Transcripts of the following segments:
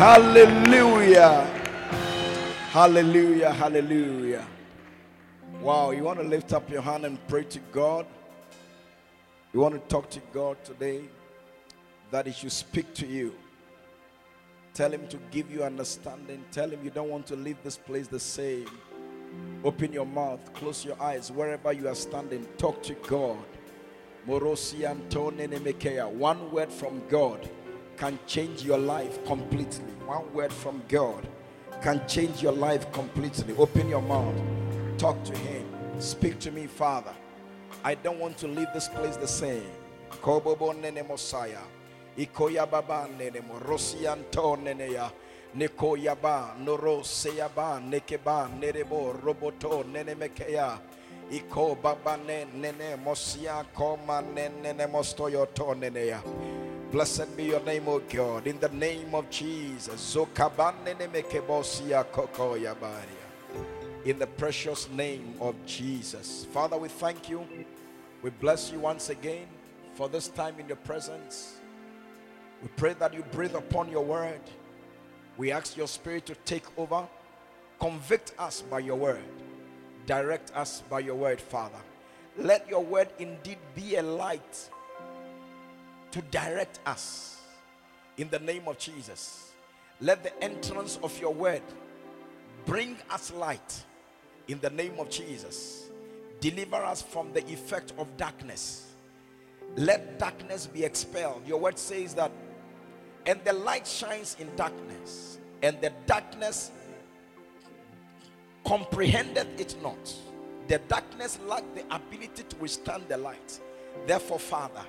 Hallelujah. Hallelujah. Hallelujah. Wow, you want to lift up your hand and pray to God? You want to talk to God today that He should speak to you. Tell Him to give you understanding. Tell Him you don't want to leave this place the same. Open your mouth, close your eyes, wherever you are standing, talk to God. One word from God can change your life completely. One word from God can change your life completely. Open your mouth, talk to Him. Speak to me, Father. I don't want to leave this place the same. Kobobo nene Mosiah. Ikoya baba nene mo rosi anto nene ya. Neko yaba noro seyaba nekeba nerebo roboto nene mekeya. Iko baba ne nene mosia koma nene mostoyo to nene ya. Blessed be your name, O God, in the name of Jesus. In the precious name of Jesus. Father, we thank you. We bless you once again for this time in your presence. We pray that you breathe upon your word. We ask your spirit to take over, convict us by your word, direct us by your word, Father. Let your word indeed be a light to direct us in the name of Jesus. Let the entrance of your word bring us light in the name of Jesus. Deliver us from the effect of darkness. Let darkness be expelled. Your word says that, and the light shines in darkness, and the darkness comprehended it not. The darkness lacked the ability to withstand the light. Therefore, Father,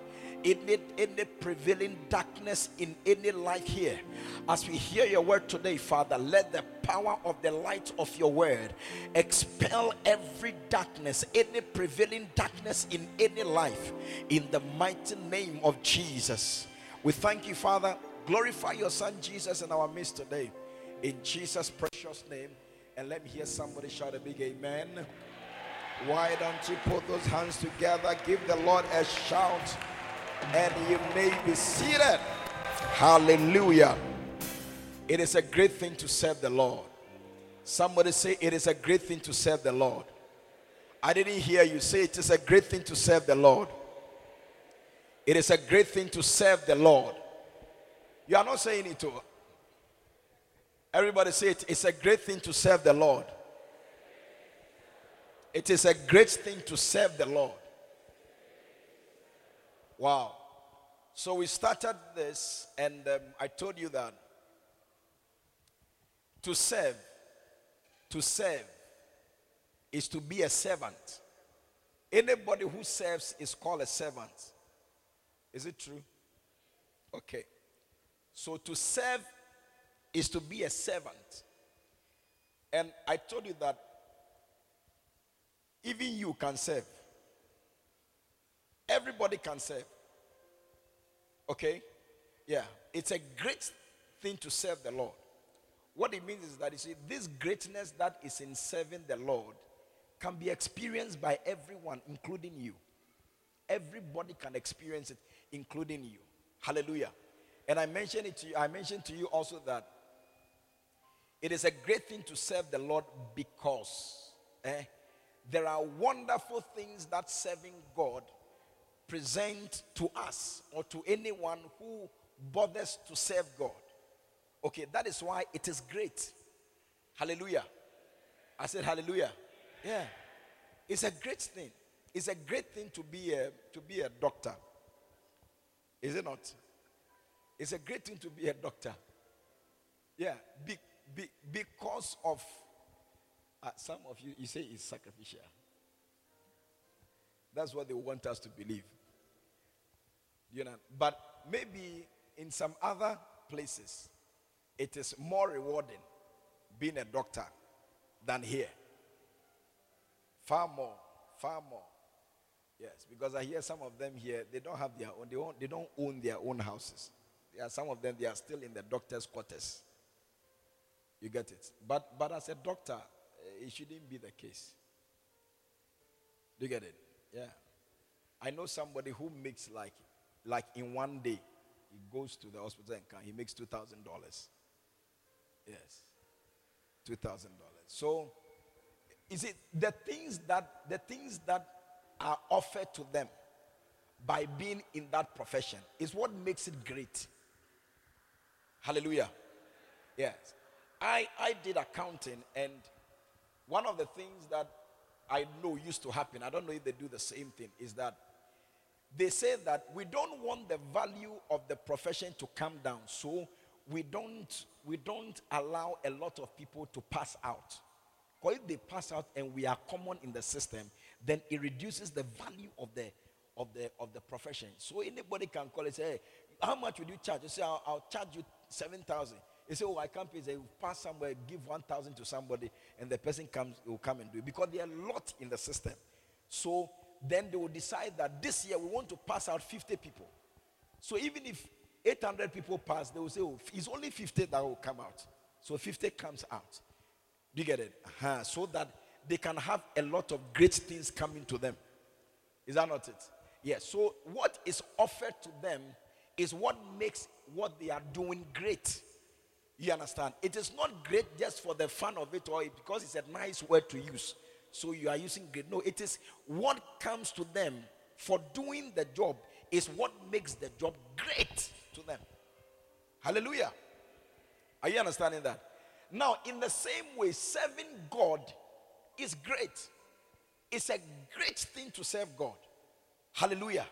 any, any prevailing darkness in any life here. As we hear your word today, Father, let the power of the light of your word expel every darkness, any prevailing darkness in any life, in the mighty name of Jesus. We thank you, Father. Glorify your Son Jesus in our midst today. In Jesus' precious name. And let me hear somebody shout a big amen. Why don't you put those hands together? Give the Lord a shout and you may be seated. Hallelujah. It is a great thing to serve the Lord. Somebody say, It is a great thing to serve the Lord. I didn't hear you say, It is a great thing to serve the Lord. It is a great thing to serve the Lord. You are not saying it to everybody say it. It's a great thing to serve the Lord. It is a great thing to serve the Lord. Wow. So we started this, and um, I told you that to serve, to serve is to be a servant. Anybody who serves is called a servant. Is it true? Okay. So to serve is to be a servant. And I told you that even you can serve. Everybody can serve. Okay? Yeah. It's a great thing to serve the Lord. What it means is that you see, this greatness that is in serving the Lord can be experienced by everyone, including you. Everybody can experience it, including you. Hallelujah. And I mentioned it to you, I mentioned to you also that it is a great thing to serve the Lord because eh, there are wonderful things that serving God present to us or to anyone who bothers to serve God. Okay, that is why it is great. Hallelujah. I said hallelujah. Yeah. It's a great thing. It's a great thing to be a to be a doctor. Is it not? It's a great thing to be a doctor. Yeah, be, be, because of uh, some of you you say it's sacrificial. That's what they want us to believe. You know, but maybe in some other places, it is more rewarding being a doctor than here. Far more, far more. Yes, because I hear some of them here, they don't have their own, they, own, they don't own their own houses. Yeah, some of them, they are still in the doctor's quarters. You get it? But, but as a doctor, eh, it shouldn't be the case. Do you get it? Yeah. I know somebody who makes like, like in one day, he goes to the hospital and can, he makes $2,000. Yes. Two thousand dollars. So is it the things that the things that are offered to them by being in that profession is what makes it great. Hallelujah. Yes. I, I did accounting, and one of the things that I know used to happen, I don't know if they do the same thing, is that they say that we don't want the value of the profession to come down. So we don't we don't allow a lot of people to pass out. Because if they pass out and we are common in the system, then it reduces the value of the of the of the profession. So anybody can call and say, hey, how much would you charge? You say, I'll, I'll charge you seven thousand. You say, oh, I can't pay. Say, pass somewhere, give one thousand to somebody, and the person comes, will come and do it because there are a lot in the system. So then they will decide that this year we want to pass out 50 people. So even if 800 people pass, they will say, oh, it's only 50 that will come out. So 50 comes out. Do you get it? Uh-huh. So that they can have a lot of great things coming to them. Is that not it? Yes. So what is offered to them is what makes what they are doing great. You understand? It is not great just for the fun of it or because it's a nice word to use. So you are using great. No, it is what comes to them for doing the job is what makes the job great to them. Hallelujah. Are you understanding that? Now, in the same way, serving God is great. It's a great thing to serve God. Hallelujah.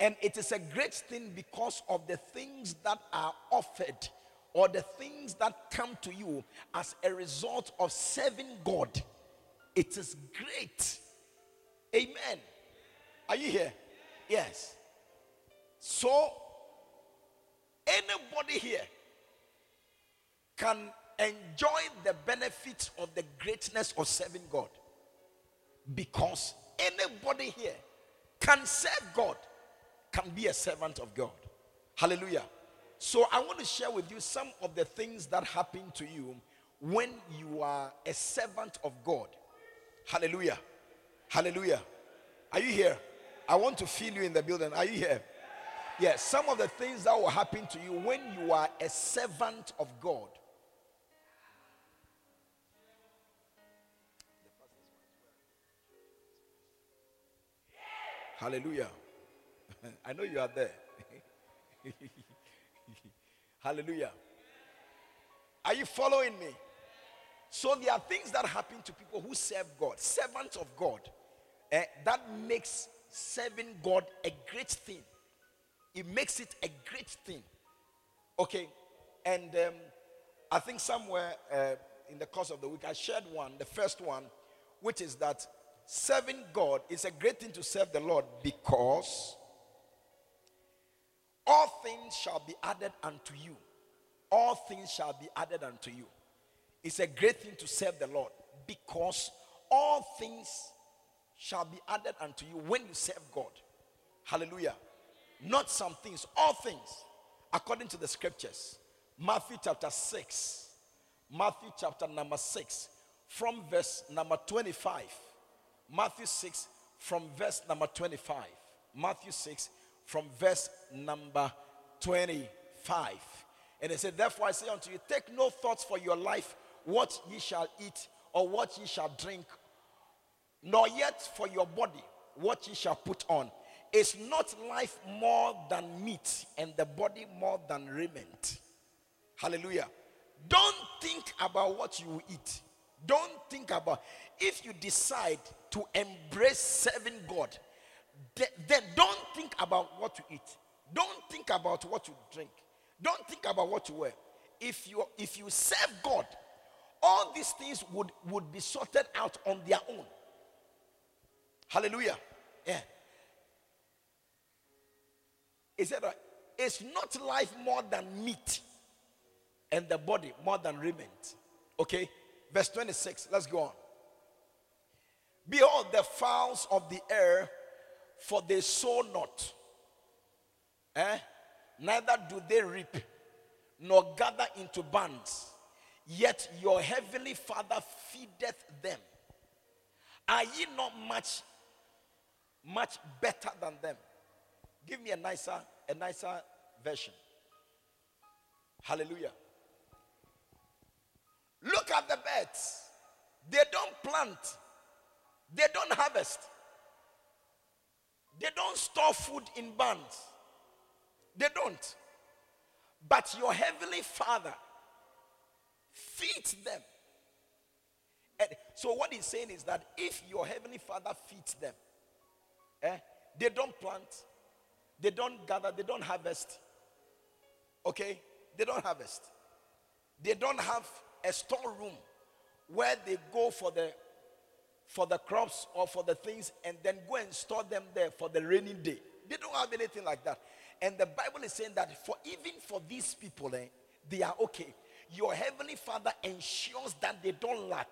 And it is a great thing because of the things that are offered or the things that come to you as a result of serving God. It is great. Amen. Are you here? Yes. So, anybody here can enjoy the benefits of the greatness of serving God because anybody here can serve God, can be a servant of God. Hallelujah. So, I want to share with you some of the things that happen to you when you are a servant of God. Hallelujah. Hallelujah. Are you here? I want to feel you in the building. Are you here? Yes, some of the things that will happen to you when you are a servant of God. Hallelujah. I know you are there. Hallelujah. Are you following me? So there are things that happen to people who serve God, servants of God, eh, that makes serving God a great thing. It makes it a great thing. Okay, and um, I think somewhere uh, in the course of the week I shared one, the first one, which is that serving God is a great thing to serve the Lord because all things shall be added unto you. All things shall be added unto you. It's a great thing to serve the Lord because all things shall be added unto you when you serve God. Hallelujah. Not some things, all things, according to the scriptures. Matthew chapter 6, Matthew chapter number 6, from verse number 25. Matthew 6, from verse number 25. Matthew 6, from verse number 25. And it said, Therefore I say unto you, take no thoughts for your life what ye shall eat or what ye shall drink, nor yet for your body what ye shall put on. Is not life more than meat and the body more than raiment? Hallelujah. Don't think about what you eat. Don't think about if you decide to embrace serving God, then don't think about what you eat. Don't think about what you drink. Don't think about what you wear. If you if you serve God, all these things would, would be sorted out on their own. Hallelujah. Yeah. Is that right? It's not life more than meat and the body more than raiment. Okay? Verse 26. Let's go on. Behold, the fowls of the air, for they sow not, eh? neither do they reap, nor gather into bands yet your heavenly Father feedeth them. Are ye not much, much better than them? Give me a nicer, a nicer version. Hallelujah. Look at the birds. They don't plant. They don't harvest. They don't store food in barns. They don't. But your heavenly Father feeds them. And so what he's saying is that if your heavenly Father feeds them, eh, they don't plant, they don't gather, they don't harvest. Okay? They don't harvest. They don't have a storeroom where they go for the for the crops or for the things and then go and store them there for the rainy day. They don't have anything like that. And the Bible is saying that for even for these people, eh, they are okay. Your heavenly Father ensures that they don't lack.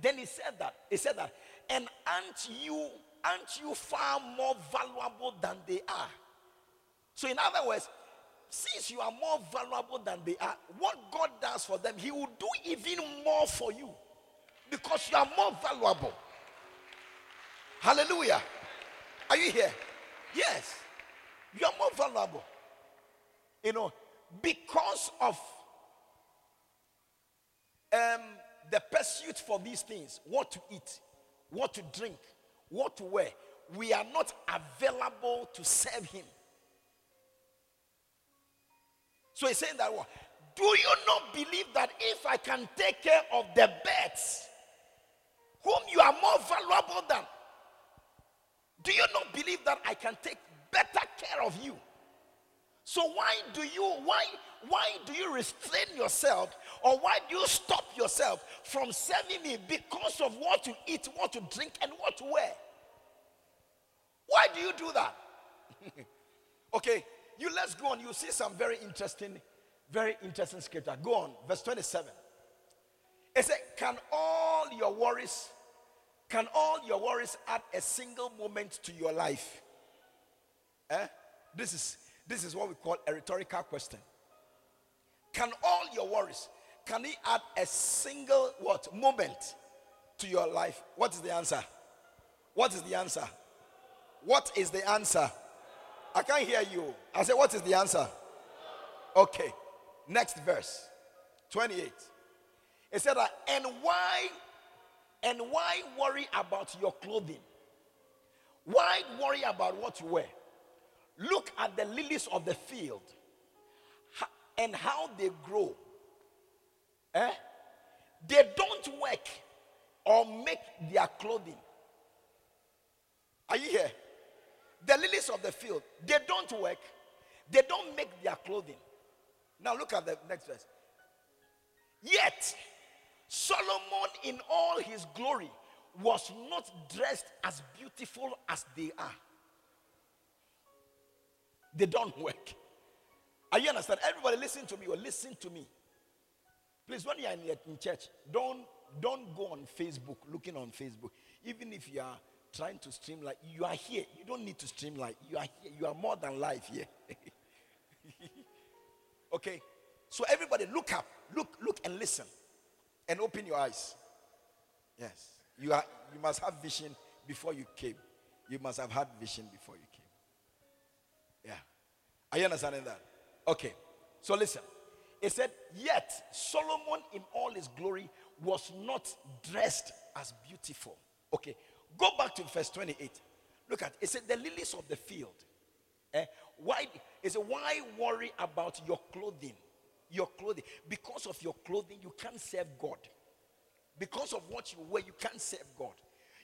Then he said that. He said that. And aren't you aren't you far more valuable than they are? So in other words, since you are more valuable than they are, what God does for them, He will do even more for you because you are more valuable. Hallelujah. Are you here? Yes. You are more valuable. You know, because of um, the pursuit for these things what to eat, what to drink, what to wear we are not available to serve Him. So he's saying that what? Do you not believe that if I can take care of the birds, whom you are more valuable than, do you not believe that I can take better care of you? So why do you why why do you restrain yourself or why do you stop yourself from serving me because of what to eat, what to drink, and what to wear? Why do you do that? okay, you let's go on. You see some very interesting, very interesting scripture. Go on, verse 27. It said, Can all your worries, can all your worries add a single moment to your life? Eh? This is this is what we call a rhetorical question. Can all your worries, can he add a single what moment to your life? What is the answer? What is the answer? What is the answer? I can't hear you. I said, What is the answer? Okay. Next verse 28. It said that, and why and why worry about your clothing? Why worry about what you wear? Look at the lilies of the field and how they grow. Eh? They don't work or make their clothing. Are you here? The lilies of the field, they don't work, they don't make their clothing. Now look at the next verse. Yet, Solomon in all his glory was not dressed as beautiful as they are. They don't work. Are you understand? Everybody listen to me or listen to me. Please, when you are in church, don't don't go on Facebook looking on Facebook. Even if you are trying to stream like you are here. You don't need to stream like you are here. You are more than live here. okay. So everybody look up, look, look and listen. And open your eyes. Yes. You are you must have vision before you came. You must have had vision before you came. Yeah. Are you understanding that? Okay. So listen. It said, Yet Solomon in all his glory was not dressed as beautiful. Okay. Go back to verse 28. Look at it. It said, The lilies of the field. Eh? Why? It said, Why worry about your clothing? Your clothing. Because of your clothing, you can't serve God. Because of what you wear, you can't serve God.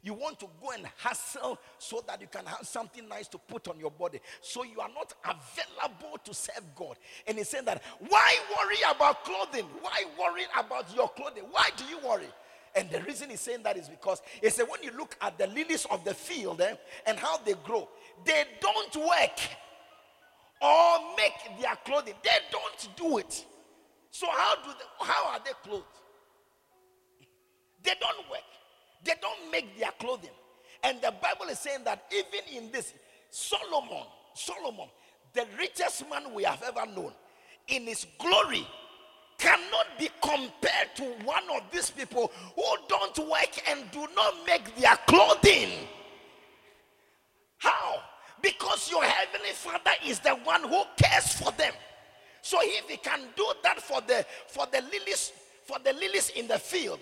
You want to go and hustle so that you can have something nice to put on your body. So you are not available to serve God. And he said that, why worry about clothing? Why worry about your clothing? Why do you worry? And the reason he's saying that is because he said, when you look at the lilies of the field eh, and how they grow, they don't work or make their clothing. They don't do it. So how do they, how are they clothed? They don't work. They don't make their clothing. And the Bible is saying that even in this, Solomon, Solomon, the richest man we have ever known, in his glory, cannot be compared to one of these people who don't work and do not make their clothing. How? Because your heavenly Father is the one who cares for them. So if he can do that for the for the lilies for the lilies in the field,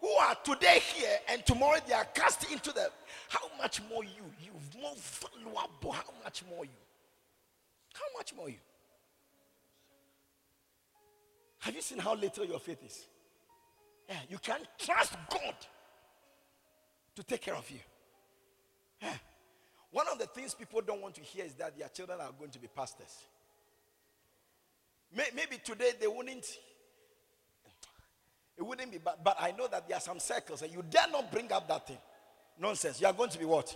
who are today here and tomorrow they are cast into the how much more you? You more valuable. How much more you? How much more you? Have you seen how little your faith is? Yeah, you can trust god to take care of you. Yeah. one of the things people don't want to hear is that their children are going to be pastors. Maybe today they wouldn't it wouldn't be bad. But I know that there are some circles and you dare not bring up that thing. Nonsense. You are going to be what?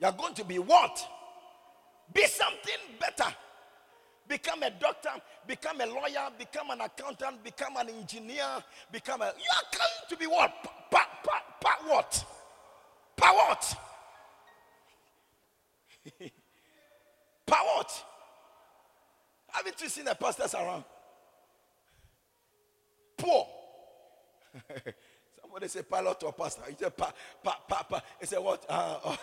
You are going to be what? Be something better. Become a doctor, become a lawyer, become an accountant, become an engineer, become a. You are going to be what? Pa, pa, pa, what? Pa what? pa what? Haven't you seen the pastors around? Poor. Somebody say pilot or pastor. He said pa, pa, pa, pa. He said what? Uh, uh,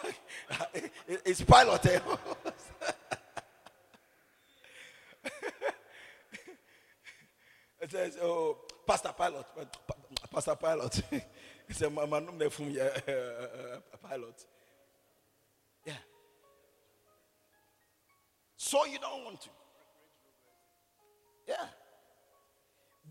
it's pilot. Eh? it says, oh, pastor pilot. Pastor pilot. he said, "Mama, no from pilot." Yeah. So you don't want to. Yeah.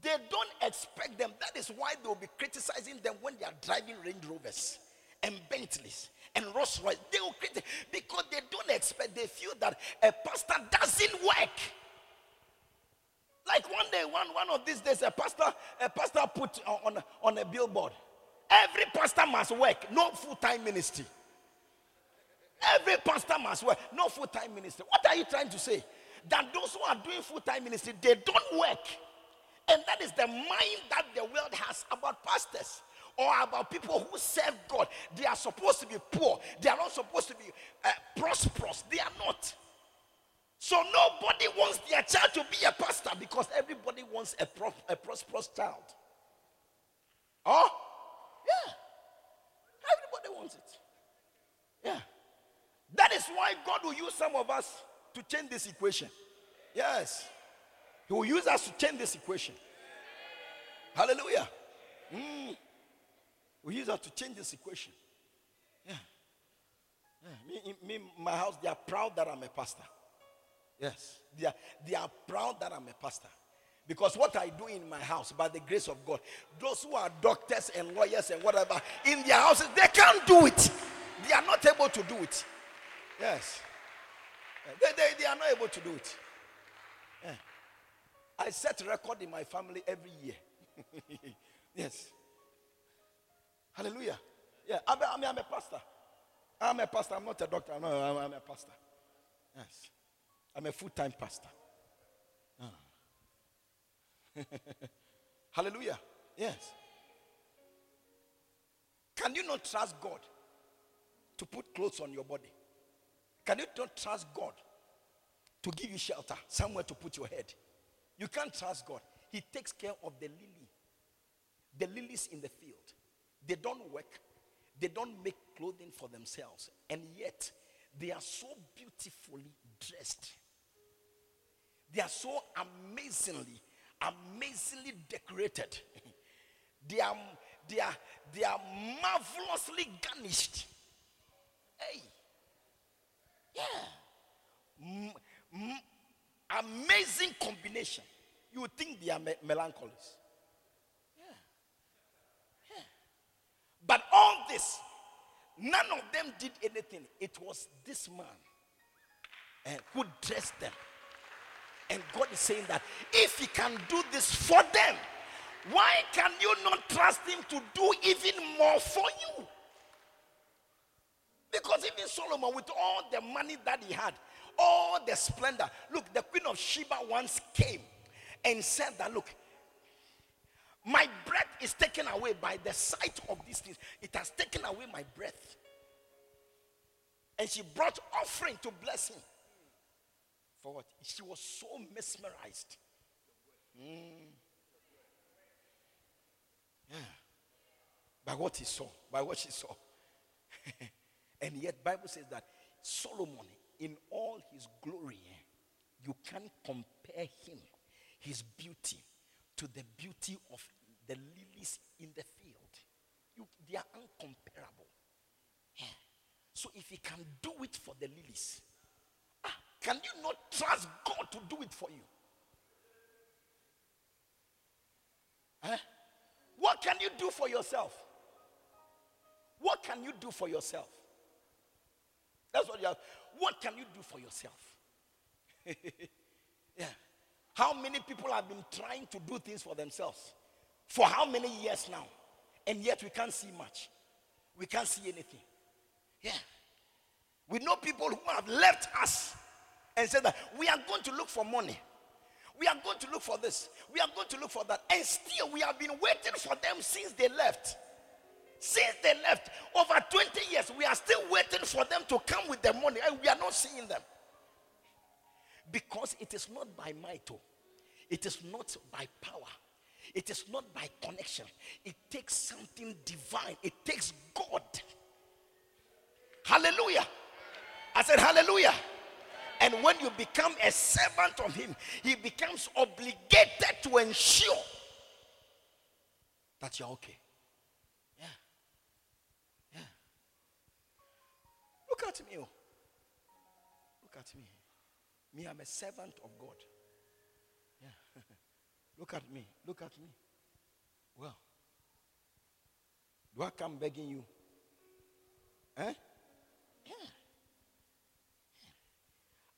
They don't expect them. That is why they'll be criticizing them when they are driving Range Rovers and Bentleys and Rolls Royce. They will criticize because they don't expect, they feel that a pastor doesn't work. Like one day, one, one of these days, a pastor, a pastor put on, on a billboard. Every pastor must work, no full-time ministry. Every pastor must work, no full-time ministry. What are you trying to say? That those who are doing full-time ministry, they don't work. And that is the mind that the world has about pastors or about people who serve God. They are supposed to be poor, they are not supposed to be uh, prosperous. They are not. So nobody wants their child to be a pastor because everybody wants a, pro- a prosperous child. Oh? Yeah. Everybody wants it. Yeah. That is why God will use some of us to change this equation. Yes. He will use us to change this equation. Hallelujah. Mm. We use us to change this equation. Yeah. yeah. Me, me, my house, they are proud that I'm a pastor. Yes. They are, they are proud that I'm a pastor. Because what I do in my house, by the grace of God, those who are doctors and lawyers and whatever, in their houses, they can't do it. They are not able to do it. Yes. They, they, they are not able to do it. Yeah. I set record in my family every year. yes. Hallelujah. Yeah, I'm, I'm, I'm, a pastor. I'm a pastor. I'm not a doctor. I'm, I'm a pastor. Yes. I'm a full time pastor. Oh. Hallelujah. Yes. Can you not trust God to put clothes on your body? Can you not trust God to give you shelter, somewhere to put your head? You can't trust God. He takes care of the lily, the lilies in the field. They don't work, they don't make clothing for themselves, and yet they are so beautifully dressed. They are so amazingly, amazingly decorated. they are, they are, they are marvelously garnished. Hey, yeah. M- m- Amazing combination. You would think they are me- melancholies. Yeah. yeah. But all this, none of them did anything. It was this man uh, who dressed them. And God is saying that if He can do this for them, why can you not trust Him to do even more for you? Because even Solomon, with all the money that he had, all the splendor. Look, the queen of Sheba once came and said that, look, my breath is taken away by the sight of these things. It has taken away my breath. And she brought offering to bless him. For what? She was so mesmerized. Mm. Yeah. By what he saw, by what she saw. and yet Bible says that Solomon in all his glory, you can't compare him, his beauty, to the beauty of the lilies in the field. You, they are uncomparable. Yeah. So if he can do it for the lilies, ah, can you not trust God to do it for you? Huh? What can you do for yourself? What can you do for yourself? That's what you are. What can you do for yourself? yeah. How many people have been trying to do things for themselves? For how many years now? And yet we can't see much. We can't see anything. Yeah. We know people who have left us and said that we are going to look for money. We are going to look for this. We are going to look for that. And still, we have been waiting for them since they left. Since they left, over 20 years, we are still waiting for them to come with the money, and we are not seeing them. Because it is not by might, oh. it is not by power, it is not by connection. It takes something divine, it takes God. Hallelujah. I said, Hallelujah. And when you become a servant of Him, He becomes obligated to ensure that you're okay. Look at me. Oh. Look at me. Me, I'm a servant of God. Yeah. Look at me. Look at me. Well, do I come begging you? Eh? Yeah.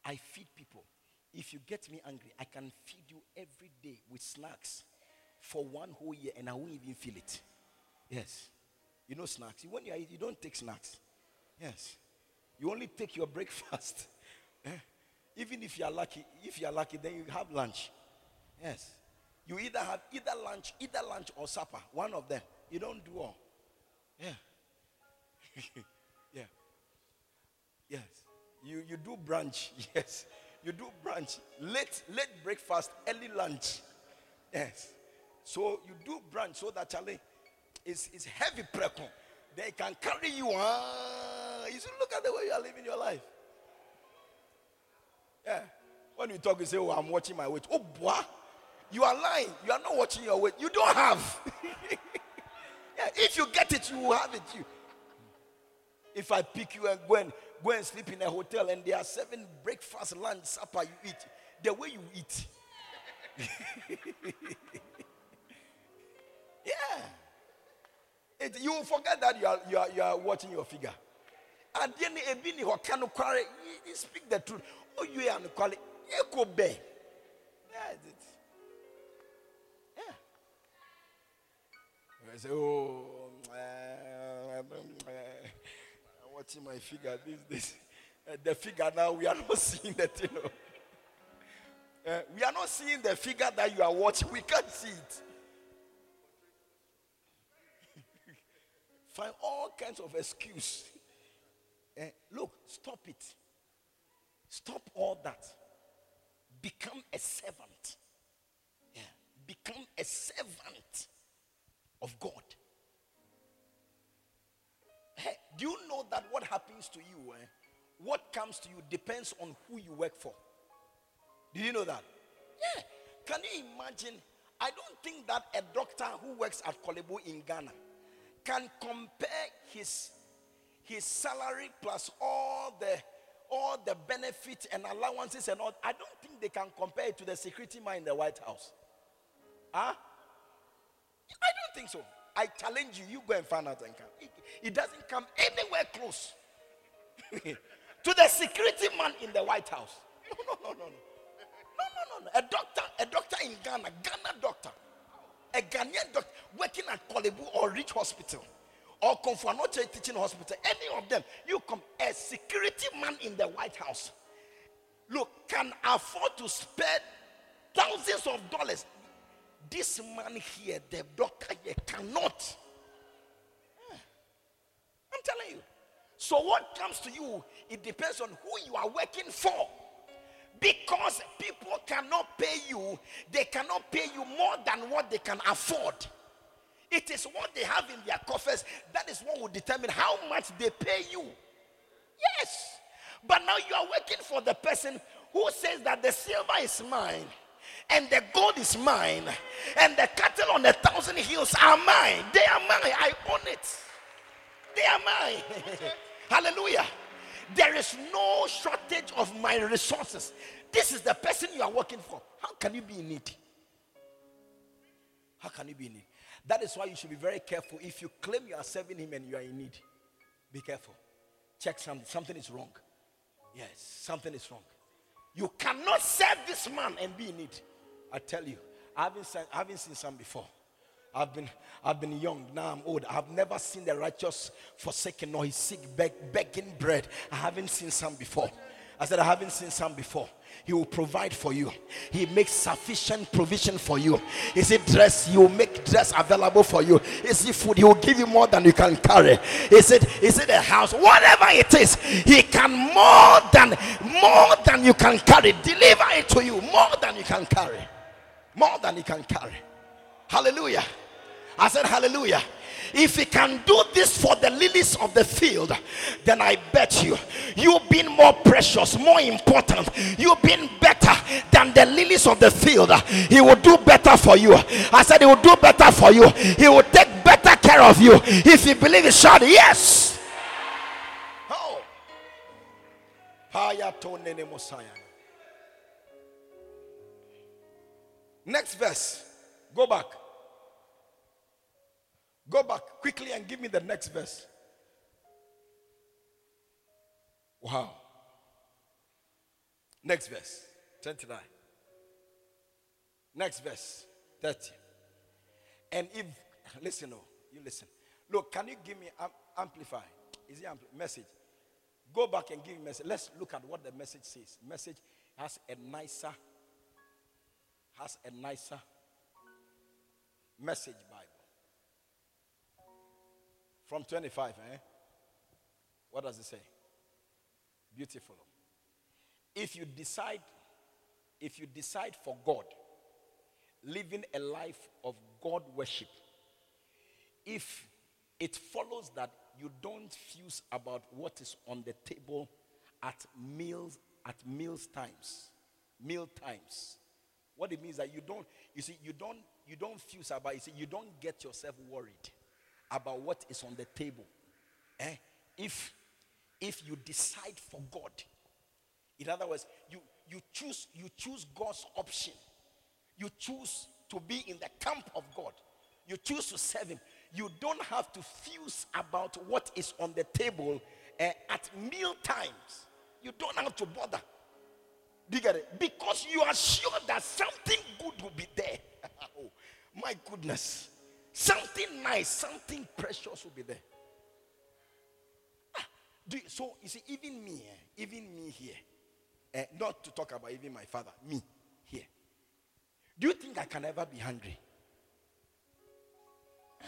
I feed people. If you get me angry, I can feed you every day with snacks for one whole year and I won't even feel it. Yes. You know snacks. When you eat, you don't take snacks. Yes. You only take your breakfast. Eh? Even if you are lucky, if you are lucky, then you have lunch. Yes. You either have either lunch, either lunch or supper. One of them. You don't do all. Yeah. yeah. Yes. You you do brunch. Yes. You do brunch. Late late breakfast, early lunch. Yes. So you do brunch so that Charlie is is heavy precon. They can carry you on. You should look at the way you are living your life. Yeah. When you talk, you say, Oh, I'm watching my weight. Oh, boy. You are lying. You are not watching your weight. You don't have. yeah, if you get it, you will have it. You. If I pick you and go and go and sleep in a hotel and there are seven breakfast, lunch, supper, you eat. The way you eat. yeah. It, you will forget that you are, you are, you are watching your figure. And then ebini hokano kware, you speak the truth. Oh, you are kwale, eko be. Yeah, it. Yeah. I say, oh, uh, I'm watching my figure. This, this, uh, the figure now we are not seeing that, you know. Uh, we are not seeing the figure that you are watching. We can't see it. Find all kinds of excuse. Uh, look, stop it. Stop all that. Become a servant. Yeah. Become a servant of God. Hey, do you know that what happens to you, eh, what comes to you depends on who you work for? Do you know that? Yeah. Can you imagine? I don't think that a doctor who works at Korle Bu in Ghana can compare his his salary plus all the all the benefits and allowances and all. I don't think they can compare it to the security man in the White House. Huh? I don't think so. I challenge you. You go and find out and come. It, it doesn't come anywhere close to the security man in the White House. No, no, no, no, no. No, no, no. A doctor, a doctor in Ghana, Ghana doctor, a Ghanaian doctor working at Korle Bu or Ridge Hospital or Komfo Teaching Hospital, any of them, you come, a security man in the White House, look, can afford to spend thousands of dollars. This man here, the doctor here, cannot. Yeah. I'm telling you. So, what comes to you, it depends on who you are working for. Because people cannot pay you, they cannot pay you more than what they can afford. It is what they have in their coffers that is what will determine how much they pay you. Yes. But now you are working for the person who says that the silver is mine and the gold is mine, and the cattle on the thousand hills are mine. They are mine. I own it. They are mine. Hallelujah. There is no shortage of my resources. This is the person you are working for. How can you be in need? How can you be in need? That is why you should be very careful. If you claim you are serving him and you are in need, be careful. Check something. Something is wrong. Yes, something is wrong. You cannot serve this man and be in need. I tell you, I haven't seen, I haven't seen some before. I've been, I've been young, now I'm old. I've never seen the righteous forsaken nor his sick beg, begging bread. I haven't seen some before. I said, I haven't seen some before. He will provide for you. He makes sufficient provision for you. Is it dress? He will make dress available for you. Is it food? He will give you more than you can carry. Is it is it a house? Whatever it is, he can more than more than you can carry. Deliver it to you more than you can carry. More than you can carry. Hallelujah. I said hallelujah. If he can do this for the lilies of the field, then I bet you, you've been more precious, more important, you've been better than the lilies of the field. He will do better for you. I said, He will do better for you, He will take better care of you. If you believe it, shout yes. Oh. Next verse. Go back. Go back quickly and give me the next verse. Wow. Next verse 29. Next verse 30. And if, listen, oh, you listen. Look, can you give me um, amplify? Is it message? Go back and give me message. Let's look at what the message says. Message has a nicer, has a nicer message Bible. From 25, eh? What does it say? Beautiful. If you decide, if you decide for God, living a life of God worship, if it follows that you don't fuse about what is on the table at meals at meals times meal times what it means that you don't you see you don't you don't fuse about you see you don't get yourself worried about what is on the table. Eh? If if you decide for God, in other words, you you choose you choose God's option. You choose to be in the camp of God. You choose to serve Him. You don't have to fuse about what is on the table eh, at meal times. You don't have to bother. Because you are sure that something good will be there. oh, my goodness. Something nice, something precious will be there. Ah, you, so you see, even me, eh, even me here, eh, not to talk about even my father, me here. Do you think I can ever be hungry? Ah,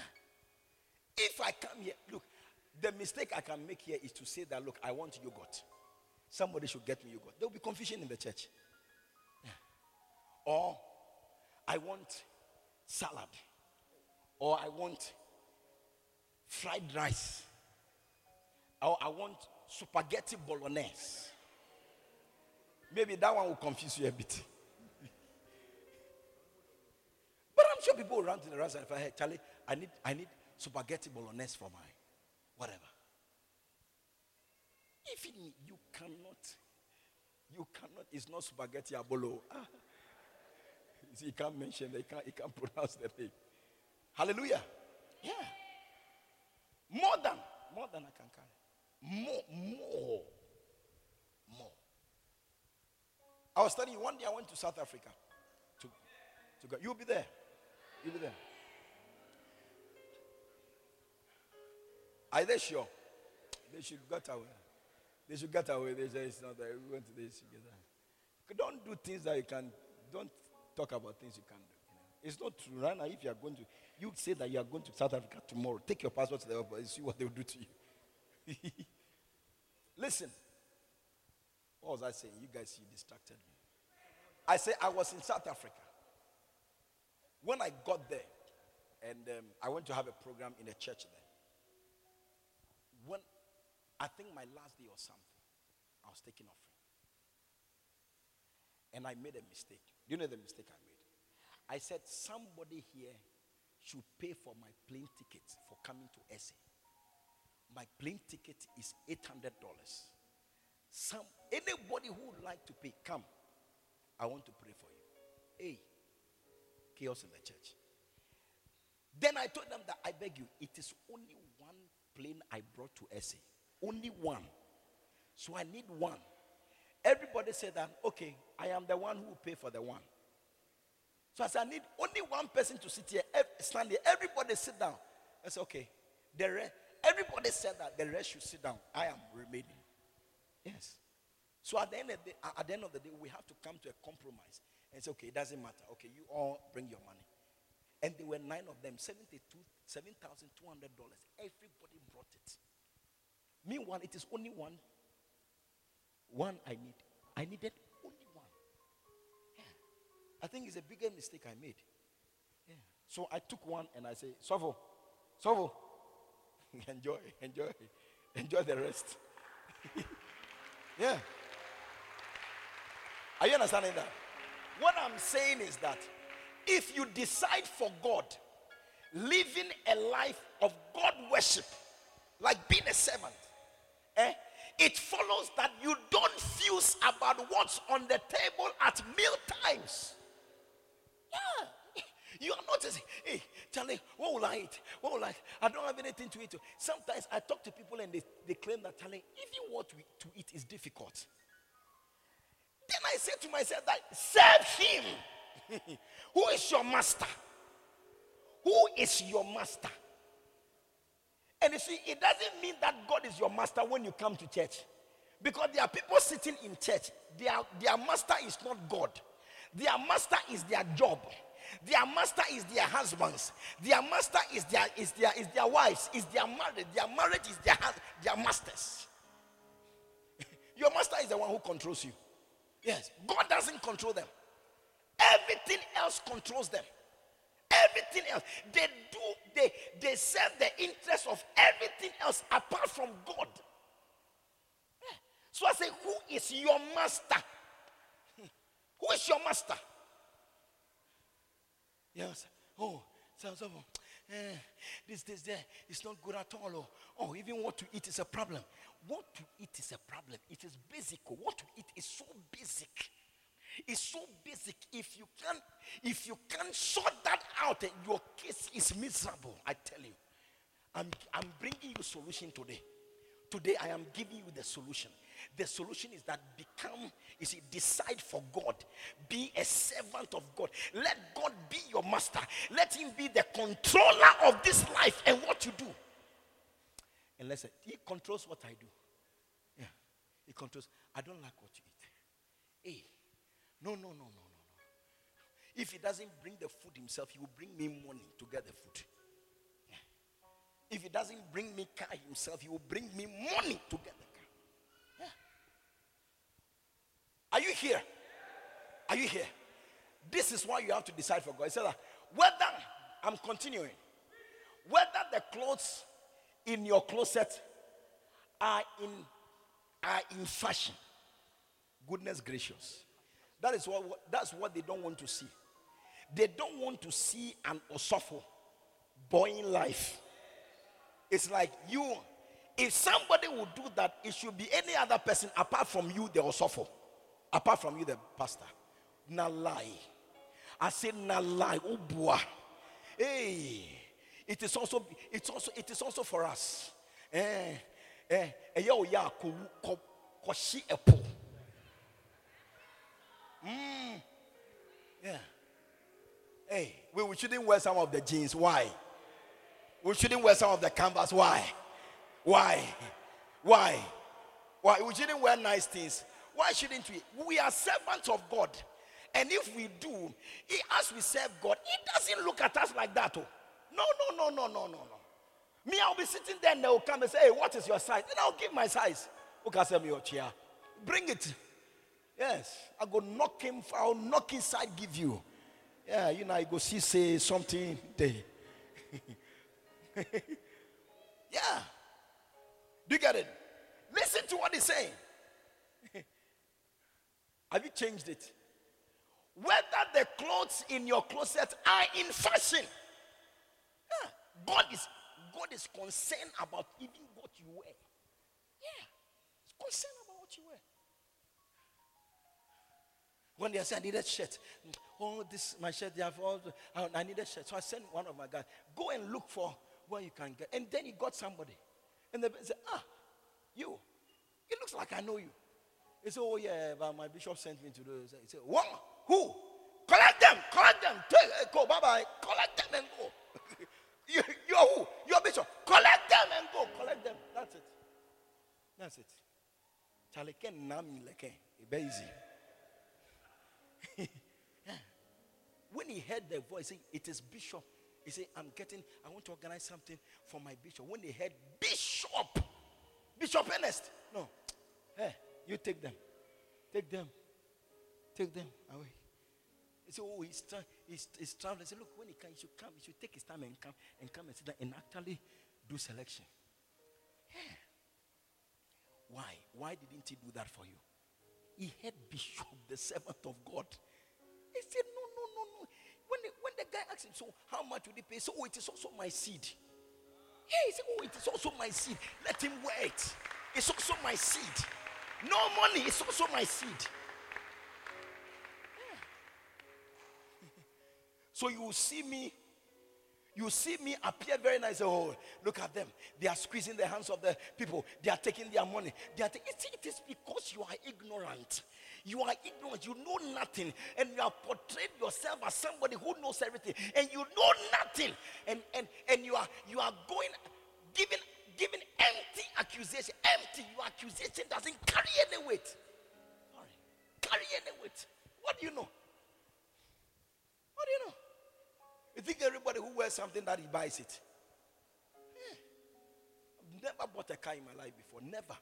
if I come here, look, the mistake I can make here is to say that, look, I want yogurt. Somebody should get me yogurt. There will be confusion in the church. Or I want salad or I want fried rice, or I want spaghetti bolognese. Maybe that one will confuse you a bit. but I'm sure people will run to the restaurant if I hey, Charlie, I need, I need spaghetti bolognese for my whatever. If it, you cannot, you cannot, it's not spaghetti abolo. Ah. You see, he can't mention, he can't, he can't pronounce the name. Hallelujah. Yeah. More than, more than I can carry. More, more, more. I was studying one day I went to South Africa. To, to go. You'll be there. You'll be there. Are they sure? They should get away. They should get away. They say it's not that we went to this together. Don't do things that you can. Don't talk about things you can do. It's not true. Now, if you are going to, you say that you are going to South Africa tomorrow. Take your passport to the airport and see what they will do to you. Listen. What was I saying? You guys, you distracted me. I say I was in South Africa. When I got there, and um, I went to have a program in a church there. When I think my last day or something, I was taking offering. And I made a mistake. Do you know the mistake I made? I said, somebody here should pay for my plane ticket for coming to SA. My plane ticket is $800. Some anybody who would like to pay, come. I want to pray for you. Hey, chaos in the church. Then I told them that I beg you, it is only one plane I brought to SA. Only one. So I need one. Everybody said that, okay, I am the one who will pay for the one. So I said, I need only one person to sit here, stand here. Everybody sit down. I said, okay. The rest, everybody said that the rest should sit down. I am remaining. Yes. So at the end of the, at the end of the day, we have to come to a compromise and say, okay, it doesn't matter. Okay, you all bring your money. And there were nine of them, seven thousand two hundred dollars. Everybody brought it. Meanwhile, it is only one. One I need. I needed. I think it's a bigger mistake I made. Yeah. So I took one and I say, Sovo, Sovo, enjoy, enjoy, enjoy the rest. yeah. Are you understanding that? What I'm saying is that if you decide for God, living a life of God worship, like being a servant, eh, it follows that you don't fuse about what's on the table at meal times. You are not saying, hey, Charlie, what will I eat? What will I eat? I don't have anything to eat. Sometimes I talk to people and they, they claim that, Charlie, even what we, to eat is difficult. Then I say to myself that serve him. Who is your master? Who is your master? And you see, it doesn't mean that God is your master when you come to church. Because there are people sitting in church, their, their master is not God, their master is their job. Their master is their husbands. Their master is their is their is their wives. Is their marriage. Their marriage is their their masters. Your master is the one who controls you. Yes, God doesn't control them. Everything else controls them. Everything else. They do, they, they serve the interest of everything else apart from God. So I say, who is your master? Who is your master? Yes. Oh, so, so, eh, this, this, there, it's not good at all. Oh, oh, even what to eat is a problem. What to eat is a problem. It is basic. What to eat is so basic. It's so basic. If you can't, if you can't sort that out, eh, your case is miserable. I tell you. I'm, I'm bringing you solution today. Today I am giving you the solution. The solution is that become, you see, decide for God. Be a servant of God. Let God be your master. Let him be the controller of this life and what you do. And listen, he controls what I do. Yeah. He controls. I don't like what you eat. Hey, no, no, no, no, no, no. If he doesn't bring the food himself, he will bring me money to get the food. If he doesn't bring me car himself, he will bring me money to get the car. Yeah. Are you here? Are you here? This is why you have to decide for God. He said that whether I'm continuing, whether the clothes in your closet are in are in fashion. Goodness gracious. That is what, that's what they don't want to see. They don't want to see an osofo boring life. It's like you, if somebody would do that, it should be any other person apart from you, the osofo, apart from you, the pastor. Na lie. I say na lie. Oh boy. Hey, it is also it's also it is also for us. Eh, eh, eh, yo ya ko ko koshi epo. Mm. Yeah. Hey, we shouldn't wear some of the jeans. Why? We shouldn't wear some of the canvas. Why? Why? Why? Why? We shouldn't wear nice things. Why shouldn't we? We are servants of God. And if we do, he, as we serve God, he doesn't look at us like that. Oh. No, no, no, no, no, no, no. Me, I'll be sitting there and they'll come and say, Hey, what is your size? And I'll give my size. Oh, Chair? Bring it. Yes, I go knock him. I'll knock inside, give you. Yeah, you know, I go see say something there. yeah. Do you get it? Listen to what he's saying. Have you changed it? whether the clothes in your closet are in fashion. Yeah. God is God is concerned about even what you wear. Yeah. He's concerned about what you wear. When they say I need a shirt, oh this my shirt they have all I need a shirt. So I sent one of my guys, go and look for where you can get. And then he got somebody. And they said, Ah, you. It looks like I know you. He said, Oh yeah, but my bishop sent me to do this. He said, What? Who? Collect them, collect them. Take, eh, go, bye bye. Collect them and go. you, you're who? You're bishop. Collect them and go. Collect them. That's it. That's it. Charlie Ken Nami Leke. Easy. When he heard the voice, he said, it is bishop. He said, I'm getting, I want to organize something for my bishop. When they heard bishop, Bishop Ernest, no. Hey, you take them. Take them. Take them away. He said, Oh, he's, tra- he's, he's traveling. I said, Look, when he comes, he should come. He should take his time and come and come and sit down and actually do selection. Yeah. Why? Why didn't he do that for you? He had Bishop, the servant of God. He said, No, no, no, no. When the, when the guy asked him, So how much would he pay? So, oh, it is also my seed. Yeah, he said, Oh, it is also my seed. Let him wear it. It's also my seed. No money, it's also my seed. So you see me, you see me appear very nice. Oh, look at them. They are squeezing the hands of the people. They are taking their money. They are ta- it, it is because you are ignorant. You are ignorant. You know nothing. And you have portrayed yourself as somebody who knows everything. And you know nothing. And and and you are you are going giving giving empty accusation. Empty. Your accusation doesn't carry any weight. Sorry. Carry any weight. What do you know? What do you know? You think everybody who wears something that he buys it? Yeah. I've never bought a car in my life before. Never.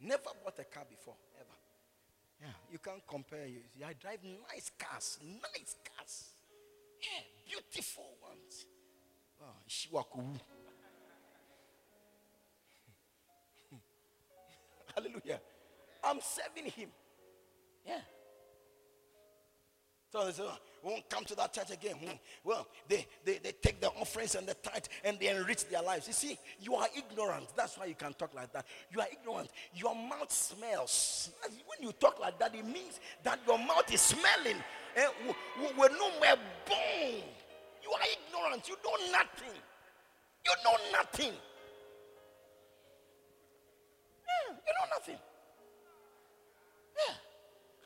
Never bought a car before. Ever. Yeah. You can't compare. You see, I drive nice cars. Nice cars. Yeah. Beautiful ones. Oh, Shiwaku. Hallelujah. I'm serving him. Yeah. So they say, "Oh, we won't come to that church again. Hmm. Well, they, they, they take the offerings and the tithe and they enrich their lives. You see, you are ignorant. That's why you can talk like that. You are ignorant. Your mouth smells. When you talk like that, it means that your mouth is smelling. Eh, we- we- We're no more born. You are ignorant. You know nothing. You know nothing. You know nothing. Yeah.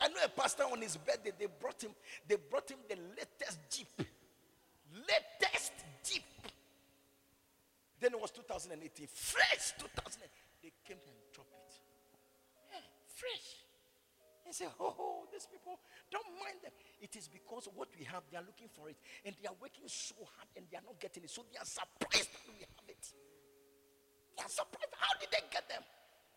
I know a pastor on his birthday, they brought him, they brought him the latest Jeep. Latest Jeep. Then it was 2018. Fresh 2000. They came and dropped it. Yeah, fresh. He say, oh, oh, these people, don't mind them. It is because what we have, they are looking for it. And they are working so hard and they are not getting it. So they are surprised that we have it. They are surprised. How did they get them?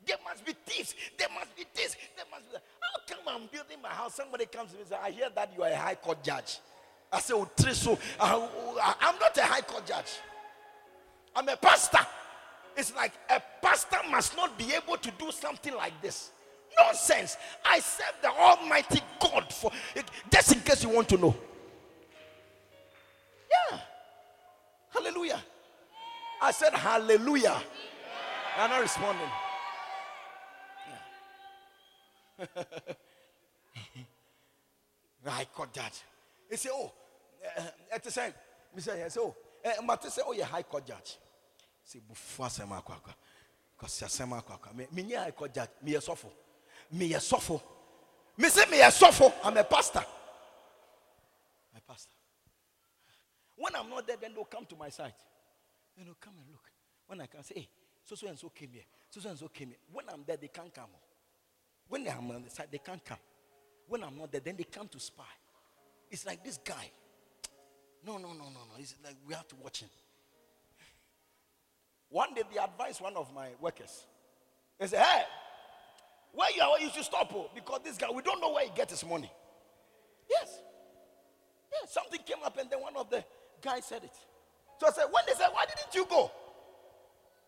There must be thieves. There must be this. There must be that. How come I'm building my house? Somebody comes to me and says, I hear that you are a high court judge. I say, oh, Triso, oh, I- I'm not a high court judge. I'm a pastor. It's like a pastor must not be able to do something like this. Nonsense. I serve the Almighty God for just in case you want to know. Yeah. Hallelujah. I said hallelujah. You're not responding. I caught that. He said, Oh, at the same, me say, yes, oh, uh, Mate say, Oh, you're high court judge. Say, Buffa Sema Kwaka. Because you're Sema Kwaka. Me, me, high court judge. Me, a sofo. Me, a sofo. Me say, Me, a sofo. I'm a pastor. My pastor. When I'm not there, then they'll come to my side. Then they'll come and look. When I can say, Hey, so so and so came here. So so and so came here. When I'm there, they can't come. When I'm on the side, they can't come. When I'm not there, then they come to spy. It's like this guy. No, no, no, no, no. It's like we have to watch him. One day, they advised one of my workers. They said, Hey, where you are, you should stop oh, because this guy, we don't know where he gets his money. Yes. Yeah, something came up, and then one of the guys said it. So I said, When they said, Why didn't you go?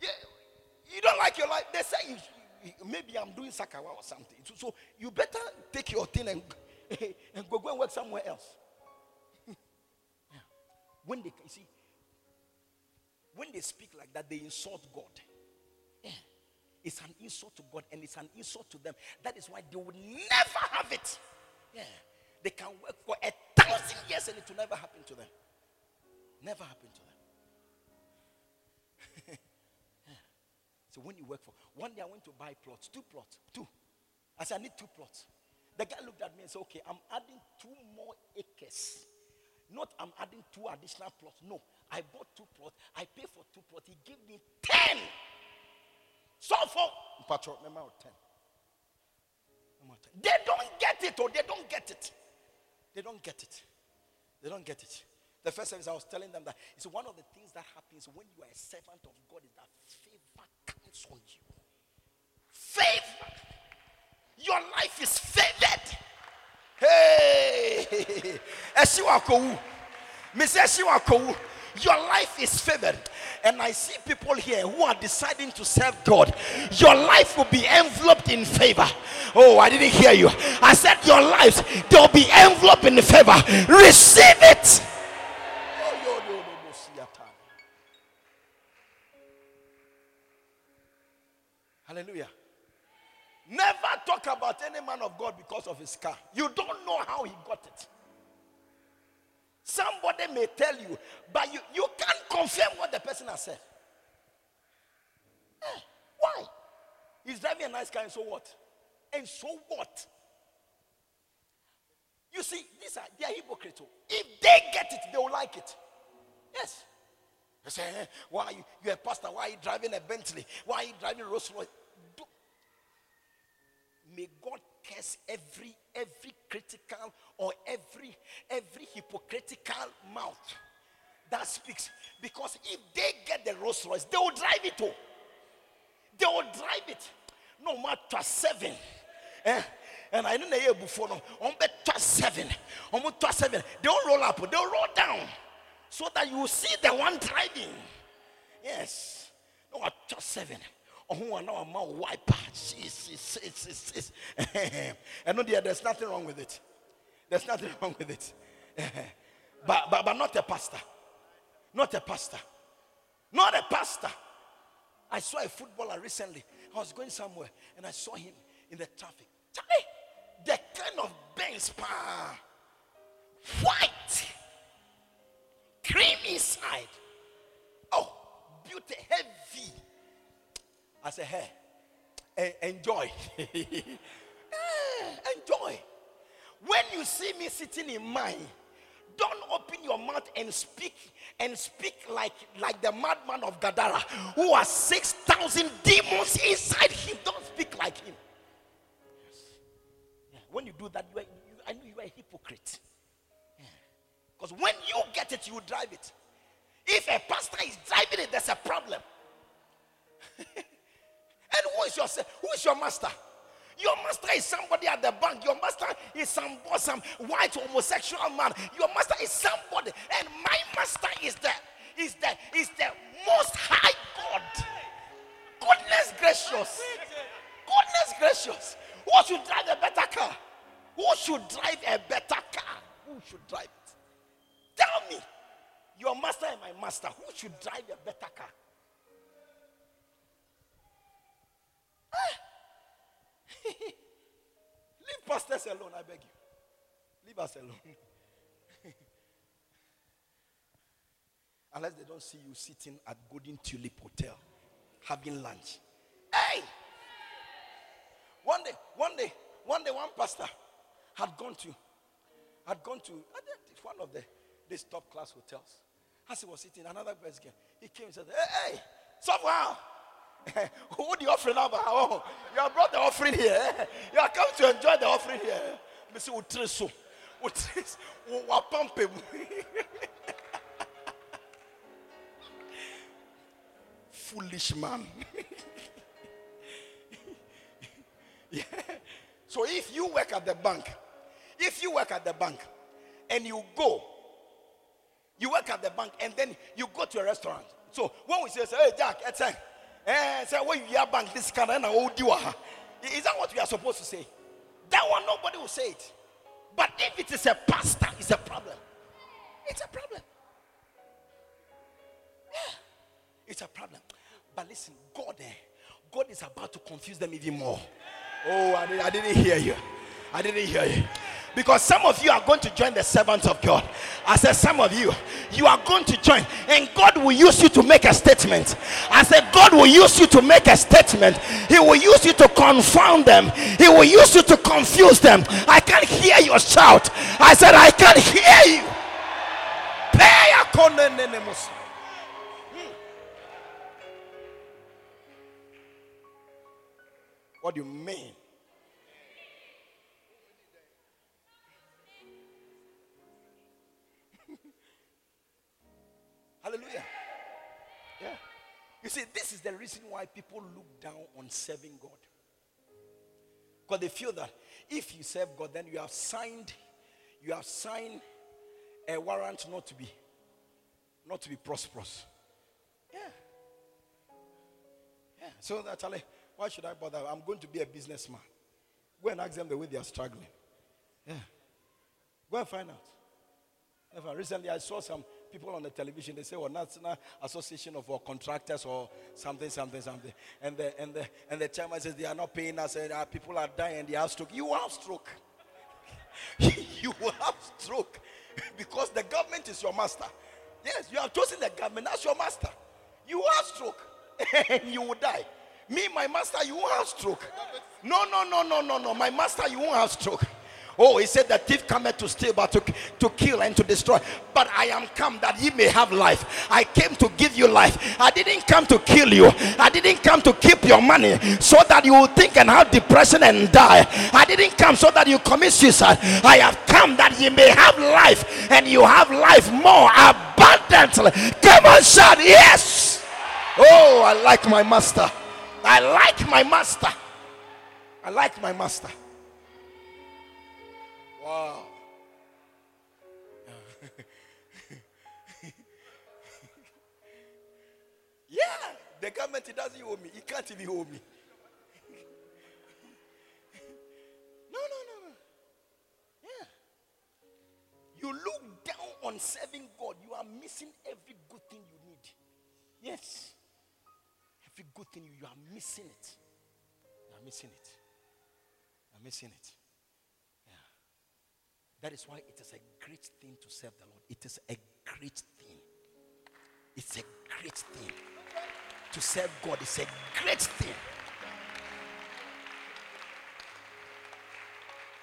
Yeah, you don't like your life. They say you, you- maybe I'm doing sakawa or something. So, so you better take your thing and and go, go and work somewhere else. yeah. When they you see, when they speak like that, they insult God. Yeah. It's an insult to God and it's an insult to them. That is why they will never have it. Yeah. They can work for a thousand years and it will never happen to them. Never happen to them. So when you work for one day I went to buy plots, two plots, two. I said, I need two plots. The guy looked at me and said, Okay, I'm adding two more acres. Not I'm adding two additional plots. No, I bought two plots. I paid for two plots. He gave me ten. So for patrol, remember ten. They don't get it, or they don't get it. They don't get it. They don't get it. The first service I was telling them that it's one of the things that happens when you are a servant of God is that favor comes on you. Favor. Your life is favored. Hey. Your life is favored. And I see people here who are deciding to serve God. Your life will be enveloped in favor. Oh, I didn't hear you. I said, Your lives, they'll be enveloped in favor. Receive it. Hallelujah. Never talk about any man of God because of his car. You don't know how he got it. Somebody may tell you, but you, you can't confirm what the person has said. Eh, why? He's driving a nice car, and so what? And so what? You see, these are they are hypocrites. Oh. If they get it, they will like it. Yes. They say, eh, why you, you're a pastor? Why are you driving a Bentley? Why are you driving Rolls Royce? May God curse every every critical or every every hypocritical mouth that speaks. Because if they get the Rolls Royce, they will drive it all. They will drive it. No matter seven. Eh? And I didn't know before no. On bet seven. On seven. They will roll up, they will roll down. So that you see the one driving. Yes. No, just seven ɔho ana ɔma wo wiper ɛno deɛ there's nothing wrong with it. There's nothing wrong with it. But, but, but not a pastor. Not a pastor. Not a pastor. I saw a footballer recently. I was going somewhere and I saw him in the traffic. The kind of Benz pa. White. Cream inside. Oh beauty heavy I said, hey, enjoy. Eh, enjoy. When you see me sitting in mine, don't open your mouth and speak and speak like like the madman of Gadara who has 6,000 demons inside him. Don't speak like him. Yes. Yeah. When you do that, you are, you, I know you are a hypocrite. Because yeah. when you get it, you drive it. If a pastor is driving it, there's a problem. And who is your who is your master? Your master is somebody at the bank. Your master is some some white homosexual man. Your master is somebody, and my master is the is the is the most high God. Goodness gracious. Goodness gracious. Who should drive a better car? Who should drive a better car? Who should drive it? Tell me. Your master and my master. Who should drive a better car? Ah! Leave pastors alone, I beg you. Leave us alone. Unless they don't see you sitting at Golden Tulip Hotel having lunch. Hey! One day, one day, one day, one pastor had gone to, had gone to one of the these top class hotels. As he was sitting, another person came. He came and said, Hey, hey, somehow who the offering number? Oh, you have brought the offering here. Eh? You are come to enjoy the offering here. Eh? Missy Utreso. Utreso. Wapampe. Foolish man. So if you work at the bank, if you work at the bank and you go, you work at the bank and then you go to a restaurant. So when we say, hey Jack, it's a Eh, say, well, you are bank this kind of Is that what we are supposed to say? That one, nobody will say it. But if it is a pastor, it's a problem. It's a problem. Yeah, it's a problem. But listen, God, eh, God is about to confuse them even more. Oh, I, did, I didn't hear you. I didn't hear you. Because some of you are going to join the servants of God. I said, some of you, you are going to join, and God will use you to make a statement. I said, God will use you to make a statement. He will use you to confound them, He will use you to confuse them. I can't hear your shout. I said, I can't hear you. Hmm. What do you mean? Hallelujah. Yeah. You see, this is the reason why people look down on serving God. Because they feel that if you serve God, then you have signed, you have signed a warrant not to be, not to be prosperous. Yeah. Yeah. So that why should I bother? I'm going to be a businessman. Go and ask them the way they are struggling. Yeah. Go and find out. Recently, I saw some people on the television, they say, well, National Association of Contractors or something, something, something. And the, and the, and the chairman says, they are not paying us, and uh, people are dying, they have stroke. You have stroke. you have stroke because the government is your master. Yes, you have chosen the government as your master. You have stroke and you will die. Me, my master, you won't have stroke. No, no, no, no, no, no. My master, you won't have stroke. Oh, he said, The thief cometh to steal, but to, to kill and to destroy. But I am come that ye may have life. I came to give you life. I didn't come to kill you. I didn't come to keep your money so that you will think and have depression and die. I didn't come so that you commit suicide. I have come that ye may have life and you have life more abundantly. Come on, shout, yes. Oh, I like my master. I like my master. I like my master. Wow. yeah, the government doesn't owe me. It can't even owe me. no, no, no, no. Yeah. You look down on serving God, you are missing every good thing you need. Yes. Every good thing you, you are missing it. You are missing it. You are missing it. That is why it is a great thing to serve the Lord. It is a great thing. It's a great thing. To serve God is a great thing.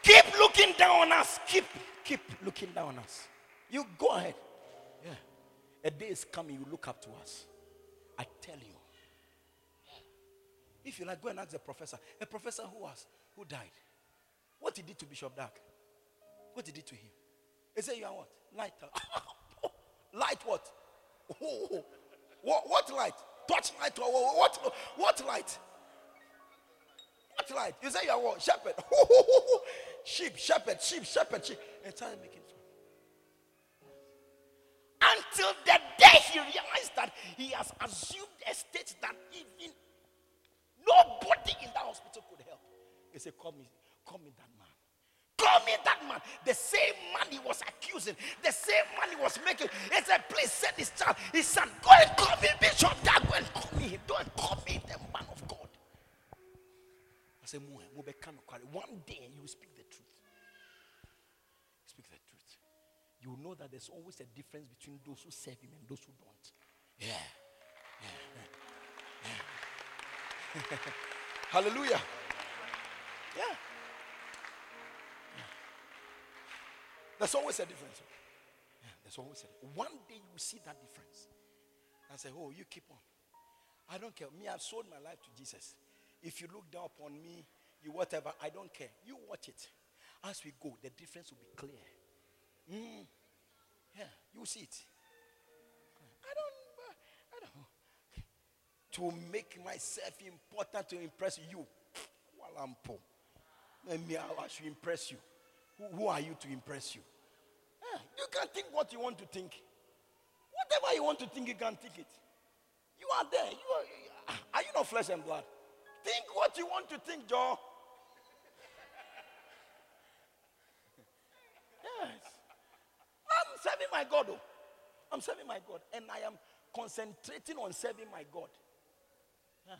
Keep looking down on us. Keep, keep looking down on us. You go ahead. Yeah. A day is coming, you look up to us. I tell you. If you like, go and ask the professor. A professor who was, who died. What he did to Bishop Dag. What did he do to him? He said, You are what? Light. light what? what? What light? Touch light. What? What light? What light? You say you are what? Shepherd. sheep, shepherd, sheep, shepherd, sheep. And started making fun. Until the day he realized that he has assumed a state that even nobody in that hospital could help. He said, Call me, call me that man. Call me that man. The same man he was accusing, the same man he was making. He said, Please send his child, his son, go and call me Bishop Dag. Go and call me him. Don't call me the man of God. I said, One day you will speak the truth. Speak the truth. You know that there's always a difference between those who serve him and those who don't. Yeah. yeah. yeah. Hallelujah. Yeah. There's always a difference. Yeah, there's always a difference. One day you will see that difference. And say, oh, you keep on. I don't care. Me, I've sold my life to Jesus. If you look down upon me, you whatever, I don't care. You watch it. As we go, the difference will be clear. Mm. Yeah, you see it. I don't, I don't. To make myself important to impress you. While I'm poor. let Me, I should impress you. Who, are you to impress you? Yeah, you can think what you want to think. Whatever you want to think, you can think it. You are there. You are, ah, are you not flesh and blood? Think what you want to think, Joe. Yes. I'm serving my God. Oh. I'm serving my God. And I am concentrating on serving my God. Yeah.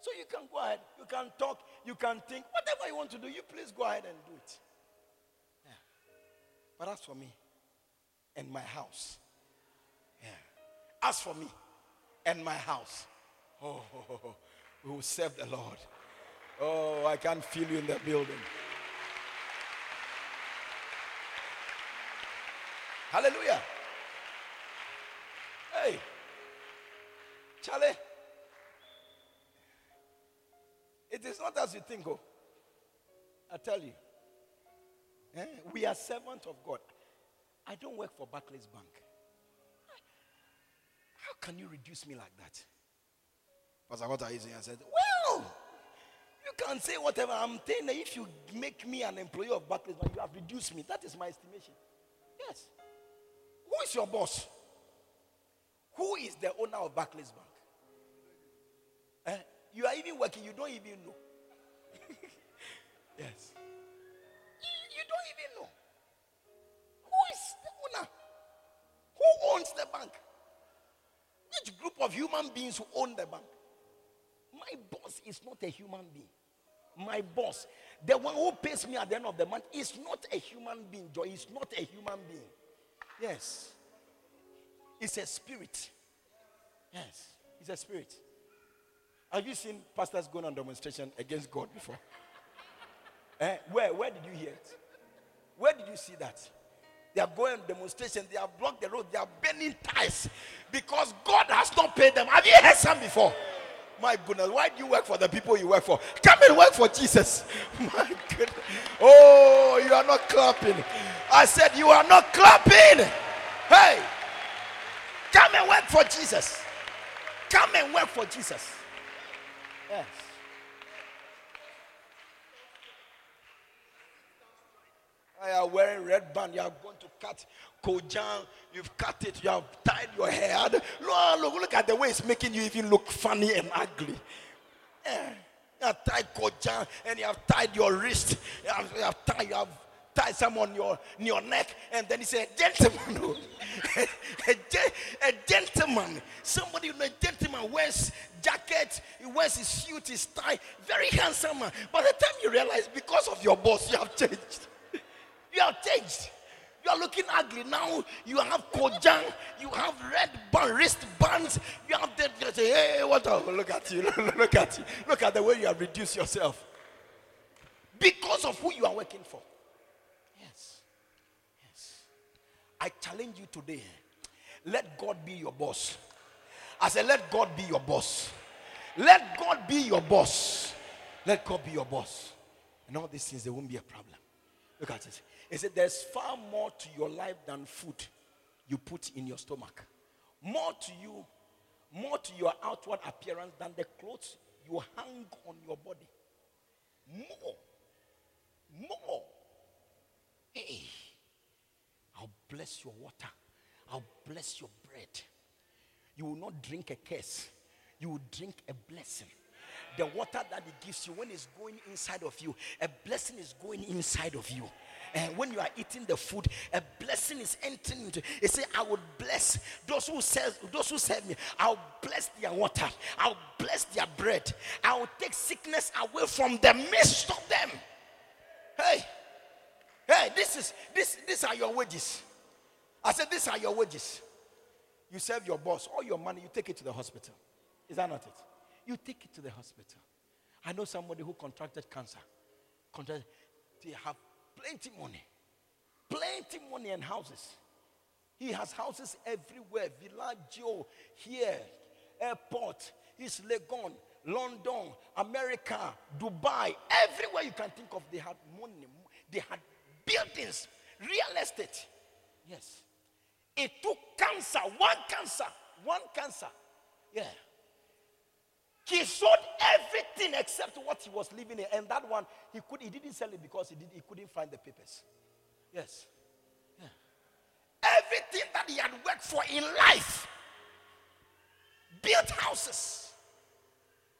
So you can go ahead. You can talk. You can think. Whatever you want to do, you please go ahead and do it. But as for me and my house, yeah. As for me and my house, oh, oh, oh, oh we will serve the Lord. Oh, I can feel you in the building. Hallelujah. Hey, Charlie. It is not as you think, oh. I tell you. Eh? We are servants of God. I don't work for Barclays Bank. How can you reduce me like that? Pastor, what are you saying? I said, Well, you can say whatever. I'm saying if you make me an employee of Barclays Bank, you have reduced me. That is my estimation. Yes. Who is your boss? Who is the owner of Barclays Bank? Eh? You are even working, you don't even know. yes. Know. Who is the owner? Who owns the bank? Which group of human beings who own the bank? My boss is not a human being. My boss, the one who pays me at the end of the month, is not a human being. Joy is not a human being. Yes. It's a spirit. Yes. It's a spirit. Have you seen pastors going on demonstration against God before? eh? Where? Where did you hear it? Where did you see that? They are going on demonstration. They have blocked the road. They are burning ties because God has not paid them. Have you heard some before? My goodness, why do you work for the people you work for? Come and work for Jesus. My goodness. Oh, you are not clapping. I said, You are not clapping. Hey, come and work for Jesus. Come and work for Jesus. Yes. I are wearing red band. You are going to cut Kojan. You've cut it. You have tied your hair. Look, look, look at the way it's making you even look funny and ugly. Yeah. You have tied Kojan and you have tied your wrist. You have, you have tied. You have tie some on your, your neck, and then he said, Gentleman, oh. a, a, a, gentleman, somebody, a gentleman wears jacket, he wears his suit, his tie, very handsome man. By the time you realize, because of your boss, you have changed. You have changed. You are looking ugly now. You have kojang, you have red band, wrist bands. You have that. You say, hey, what? Look at you. Look at you. Look at the way you have reduced yourself because of who you are working for. Yes. Yes. I challenge you today. Let God be your boss. I said, let God be your boss. Let God be your boss. Let God be your boss. And all these things, there won't be a problem. Look at it. He said, There's far more to your life than food you put in your stomach. More to you, more to your outward appearance than the clothes you hang on your body. More. More. Hey. I'll bless your water. I'll bless your bread. You will not drink a curse, you will drink a blessing. The water that He gives you, when it's going inside of you, a blessing is going inside of you. And when you are eating the food, a blessing is entering into. It say, "I will bless those who serve those who serve me. I'll bless their water. I'll bless their bread. I will take sickness away from the midst of them." Hey, Hey, this is this these are your wages. I said, These are your wages. You serve your boss, all your money, you take it to the hospital. Is that not it? You take it to the hospital. I know somebody who contracted cancer. Contracted, they have plenty money. Plenty money and houses. He has houses everywhere. Villaggio, here, airport, East Legon, London, America, Dubai, everywhere you can think of, they had money. They had buildings, real estate. Yes. It took cancer, one cancer, one cancer. Yeah. He sold everything except what he was living in. And that one, he could he didn't sell it because he, did, he couldn't find the papers. Yes. Yeah. Everything that he had worked for in life. Built houses.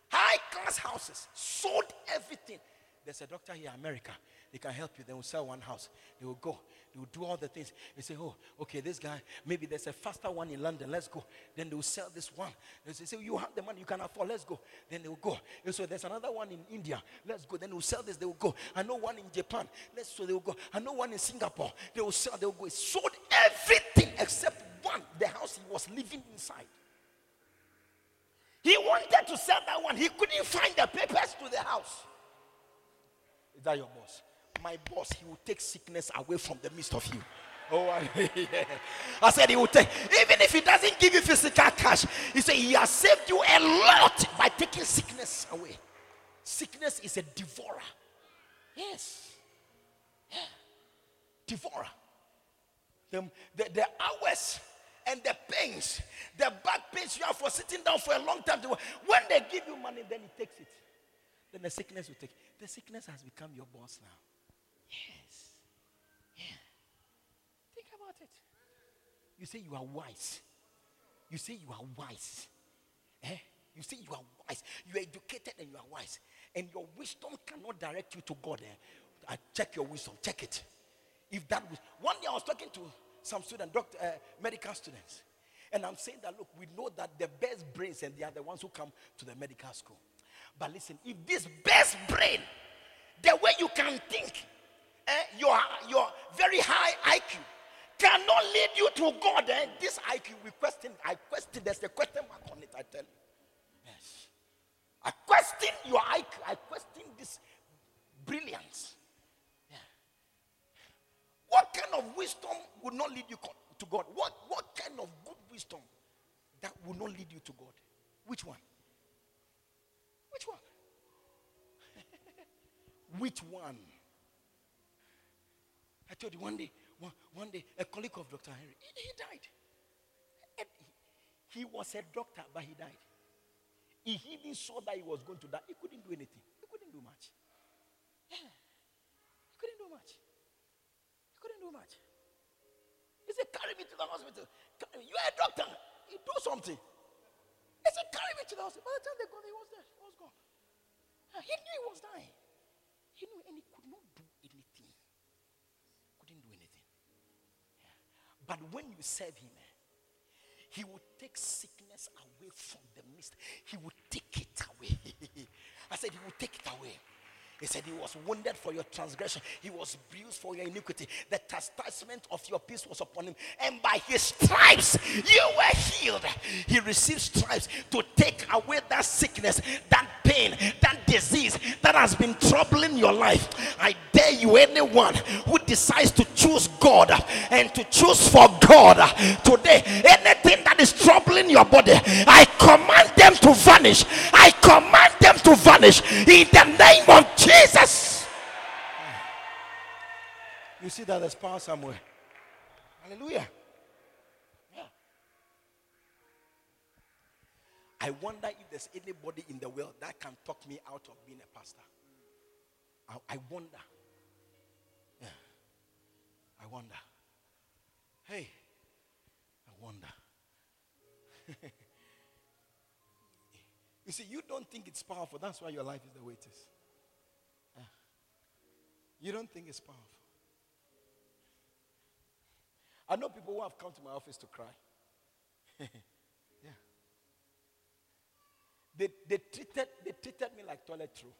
High class houses. Sold everything. There's a doctor here in America they can help you. They will sell one house. They will go. They will do all the things. They say, oh, okay, this guy, maybe there's a faster one in London. Let's go. Then they will sell this one. They say, you have the money, you can afford. Let's go. Then they will go. And so there's another one in India. Let's go. Then they will sell this. They will go. I know one in Japan. Let's so they will go. I know one in Singapore. They will sell. They will go. He sold everything except one, the house he was living inside. He wanted to sell that one. He couldn't find the papers to the house. Is that your boss? My boss, he will take sickness away from the midst of you. Oh, I, yeah. I said he will take, even if he doesn't give you physical cash, he said he has saved you a lot by taking sickness away. Sickness is a devourer. Yes. Yeah. Devourer. The, the, the hours and the pains, the back pains you have for sitting down for a long time. When they give you money, then he takes it. Then the sickness will take. The sickness has become your boss now. Yes. Yeah. Think about it. You say you are wise. You say you are wise. Eh? You say you are wise. You are educated and you are wise. And your wisdom cannot direct you to God. Eh? I check your wisdom. Check it. If that was one day I was talking to some student, doctor, uh, medical students. And I'm saying that, look, we know that the best brains and they are the ones who come to the medical school. But listen, if this best brain, the way you can think, eh, your, your very high IQ, cannot lead you to God, eh, this IQ, we question, I question, there's a question mark on it, I tell you. Yes. I question your IQ, I question this brilliance. What kind of wisdom would not lead you to God? What, what kind of good wisdom that will not lead you to God? Which one? Which one? Which one? I told you one day, one, one day, a colleague of Dr. Henry, he, he died. He was a doctor, but he died. He even saw that he was going to die. He couldn't do anything. He couldn't do much. Yeah. He couldn't do much He couldn't do much. He said, Carry me to the hospital. You are a doctor. You do something. He said, Carry me to the hospital. By the time they got there, he was there. He was gone. He knew he was dying. He knew, and he could not do anything. Couldn't do anything. Yeah. But when you serve him, he will take sickness away from the midst. He will take it away. I said, He will take it away. He said, He was wounded for your transgression, He was bruised for your iniquity. The chastisement of your peace was upon Him, and by His stripes you were healed. He received stripes to take away that sickness, that pain, that disease that has been troubling your life. I dare you, anyone who decides to choose God and to choose for God today, anything that is troubling your body, I command them to vanish. I command vanish in the name of Jesus. You see that there's power somewhere. Hallelujah. Yeah. I wonder if there's anybody in the world that can talk me out of being a pastor. I, I wonder. Yeah. I wonder. You see, you don't think it's powerful. That's why your life is the way it is. Yeah. You don't think it's powerful. I know people who have come to my office to cry. yeah. They, they, treated, they treated me like toilet roll.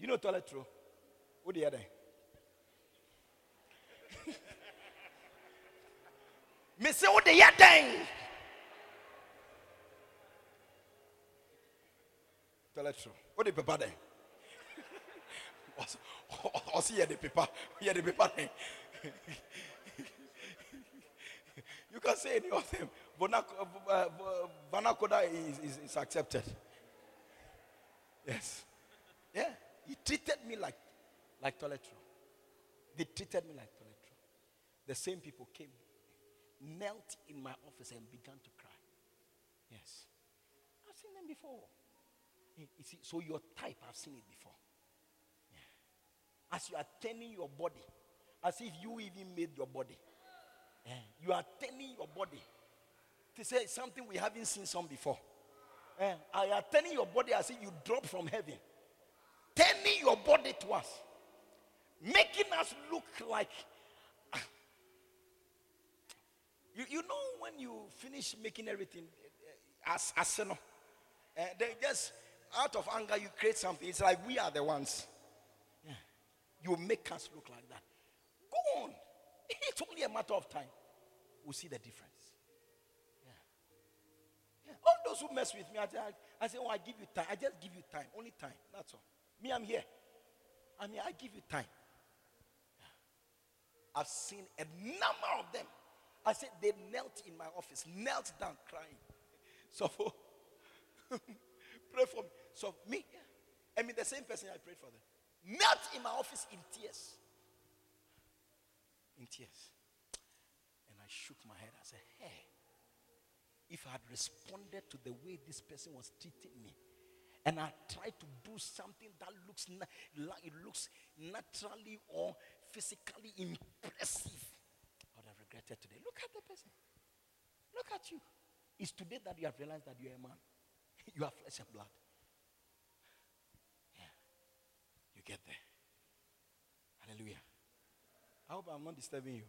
You know toilet roll? What the other? Me say what the other? Toilet roll. What the paper then? Or see the paper. Here the paper then. You can say any of them. Uh, uh, uh, vernacular is, is, is accepted. Yes. Yeah. He treated me like, like toilet roll. They treated me like toilet roll. The same people came, knelt in my office and began to cry. Yes. I've seen them before. You see, so your type, I've seen it before. Yeah. As you are turning your body, as if you even made your body. Yeah. You are turning your body to say something we haven't seen some before. Yeah. You are turning your body as if you drop from heaven. Turning your body to us. making us look like. You, you know when you finish making everything uh, as as you know, uh, they just out of anger you create something. It's like we are the ones. Yeah. You make us look like that. Go on. It's only a matter of time. We'll see the difference. Yeah. Yeah. All those who mess with me, I, I, I say, Oh, I give you time. I just give you time. Only time. That's all. Me, I'm here. I mean, I give you time. I've seen a number of them. I said they knelt in my office, knelt down crying. So pray for me. So me, I mean the same person I prayed for them. Knelt in my office in tears. In tears. And I shook my head. I said, Hey, if I had responded to the way this person was treating me, and I tried to do something that looks na- it looks naturally or physically impressive, I would have regretted today. Look at the person. Look at you. It's today that you have realized that you're a man. you are flesh and blood. Yeah. You get there. Hallelujah. I hope I'm not disturbing you.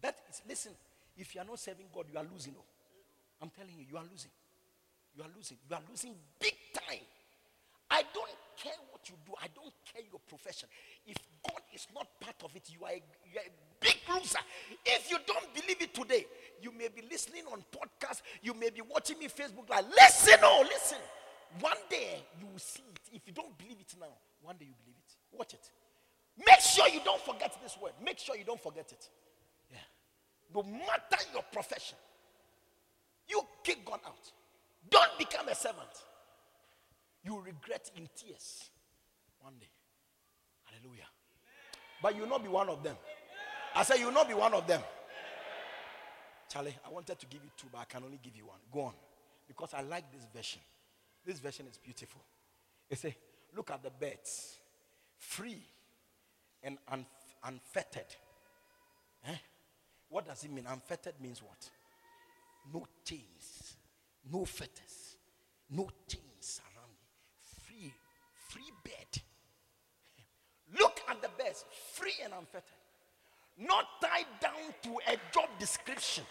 That is, listen, if you are not serving God, you are losing. Oh. I'm telling you, you are losing. You are losing. You are losing big time. I don't care what you do. I don't care your profession. If God is not part of it, you are a, you are a big loser. If you don't believe it today, you may be listening on podcast. You may be watching me Facebook Like, Listen, oh, listen. One day you will see it. If you don't believe it now, one day you believe it. Watch it. Make sure you don't forget this word. Make sure you don't forget it. Yeah. No matter your profession, you kick God out. Don't become a servant. You regret in tears one day. Hallelujah. But you will not be one of them. I said, you will not be one of them. Charlie, I wanted to give you two, but I can only give you one. Go on. Because I like this version. This version is beautiful. It say, look at the birds, free and un- unfettered. Eh? What does it mean? Unfettered means what? No chains, no fetters, no chains around me. Free, free bed. Look at the birds, free and unfettered. Not tied down to a job description.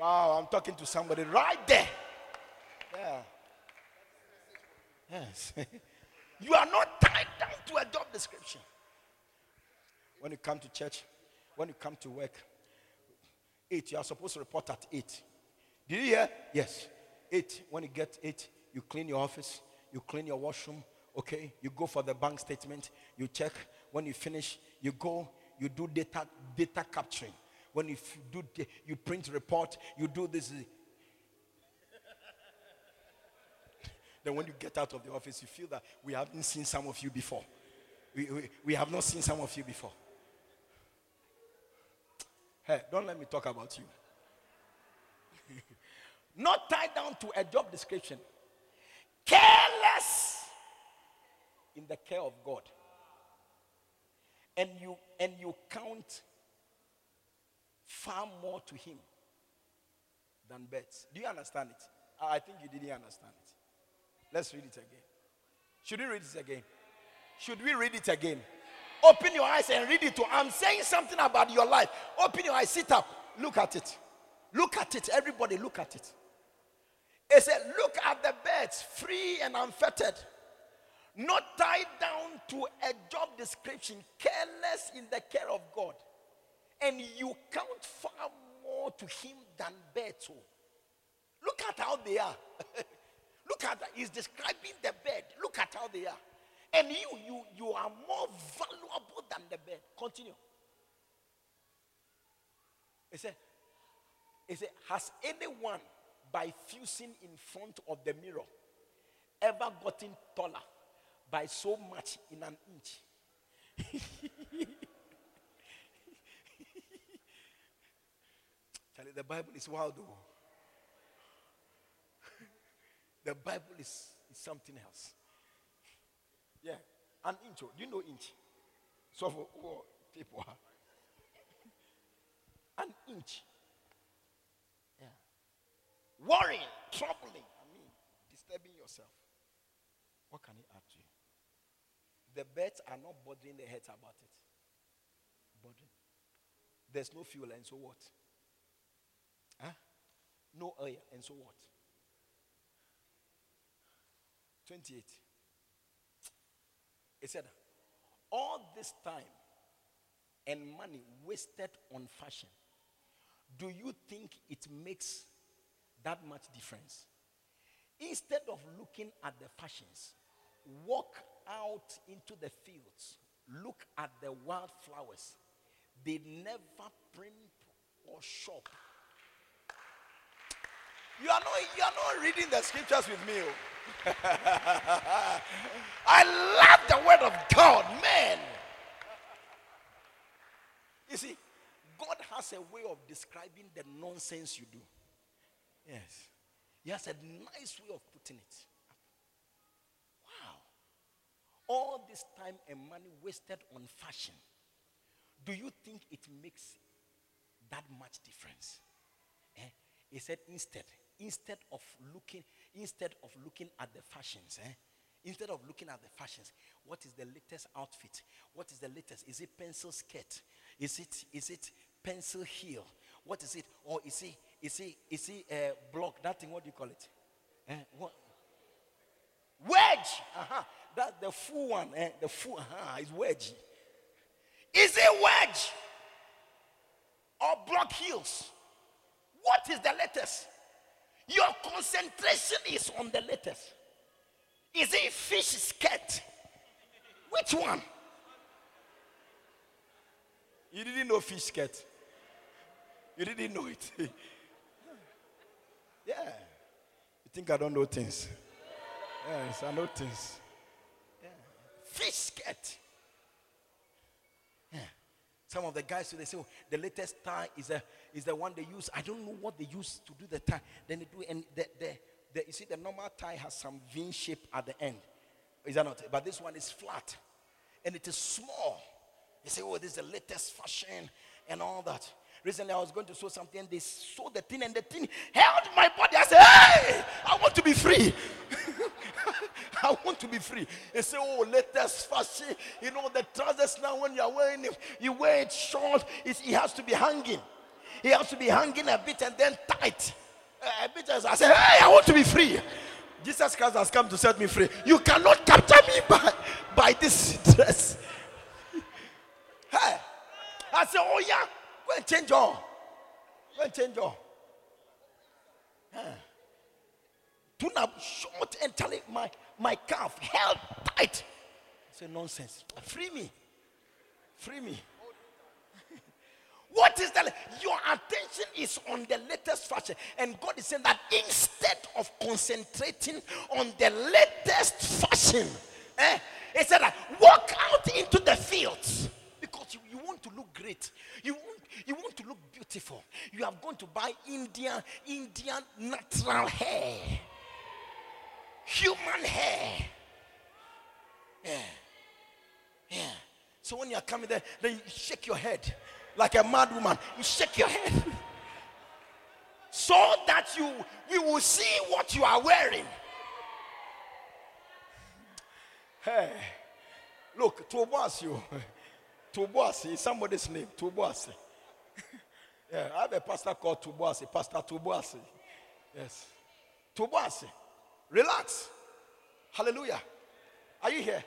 Wow, I'm talking to somebody right there. Yeah. Yes. you are not tied down to a job description. When you come to church, when you come to work, eight, you are supposed to report at eight. Did you hear? Yes. Eight. When you get eight, you clean your office, you clean your washroom, okay? You go for the bank statement, you check. When you finish, you go, you do data data capturing. When you do you print report, you do this. Then when you get out of the office, you feel that we haven't seen some of you before. We, we, we have not seen some of you before. Hey, don't let me talk about you. not tied down to a job description. Careless in the care of God. And you and you count far more to him than birds. Do you understand it? I think you didn't understand. Let's read it again. Should we read it again? Should we read it again? Open your eyes and read it too. I'm saying something about your life. Open your eyes, sit up, look at it. Look at it. Everybody, look at it. It said, Look at the birds, free and unfettered, not tied down to a job description, careless in the care of God. And you count far more to Him than birds. Oh. Look at how they are. Look at that. He's describing the bed. Look at how they are. And you, you, you are more valuable than the bed. Continue. He said, he said, has anyone by fusing in front of the mirror ever gotten taller by so much in an inch? The Bible is wild though. The Bible is, is something else. Yeah, an inch. Do you know inch? So for oh, people, an inch. Yeah. Worrying, troubling. I mean, disturbing yourself. What can he add to you? The birds are not bothering their heads about it. Bothering. There's no fuel, and so what? Huh? No oil, and so what? 28. He said, All this time and money wasted on fashion, do you think it makes that much difference? Instead of looking at the fashions, walk out into the fields, look at the wildflowers. They never print or shop. You are not, you are not reading the scriptures with me. oh. I love the word of God, man. You see, God has a way of describing the nonsense you do. Yes. He has a nice way of putting it. Wow. All this time and money wasted on fashion. Do you think it makes that much difference? Eh? He said instead, instead of looking, instead of looking at the fashions, eh? Instead of looking at the fashions, what is the latest outfit? What is the latest? Is it pencil skirt? Is it is it pencil heel? What is it? Or is it is it is it uh, block? That thing? What do you call it? Eh? What? Wedge. Uh-huh. That's the full one. Eh? The full. Uh-huh. Is wedge. Is it wedge or block heels? What is the latest? Your concentration is on the latest. Is it fish skirt? Which one? You didn't know fish skirt. You didn't know it. yeah. You think I don't know things? Yes, I know things. Yeah. Fish skirt. Some of the guys they say oh, the latest tie is a is the one they use. I don't know what they use to do the tie. Then they do and the, the, the you see the normal tie has some V shape at the end. Is that not? But this one is flat and it is small. They say, oh, this is the latest fashion and all that. Recently, I was going to sew something. and They sew the thing, and the thing held my body. I said, "Hey, I want to be free. I want to be free." They say, "Oh, latest fashion. You know the trousers now. When you are wearing it, you wear it short. It's, it has to be hanging. It has to be hanging a bit and then tight. Uh, a bit." As I said, "Hey, I want to be free." Jesus Christ has come to set me free. You cannot capture me by by this dress. Hey, I said, "Oh yeah." Go and change all. Go and change all. Tune up short and tell it my, my calf held tight. I say nonsense. Free me. Free me. What is that? Your attention is on the latest fashion. And God is saying that instead of concentrating on the latest fashion, eh, He said walk out into the fields because you, you want to look great. You want, you want to look beautiful. You have gone to buy Indian, Indian natural hair, human hair. Yeah. Yeah. So when you are coming there, then you shake your head like a mad woman. You shake your head. so that you we will see what you are wearing. Hey. Look, Toboasi. Oh. Toboasi is somebody's name. Toboasi. yeah, I have a pastor called Toboasi. Pastor Toboasi. Yes. Toboasi. Relax. Hallelujah. Are you here?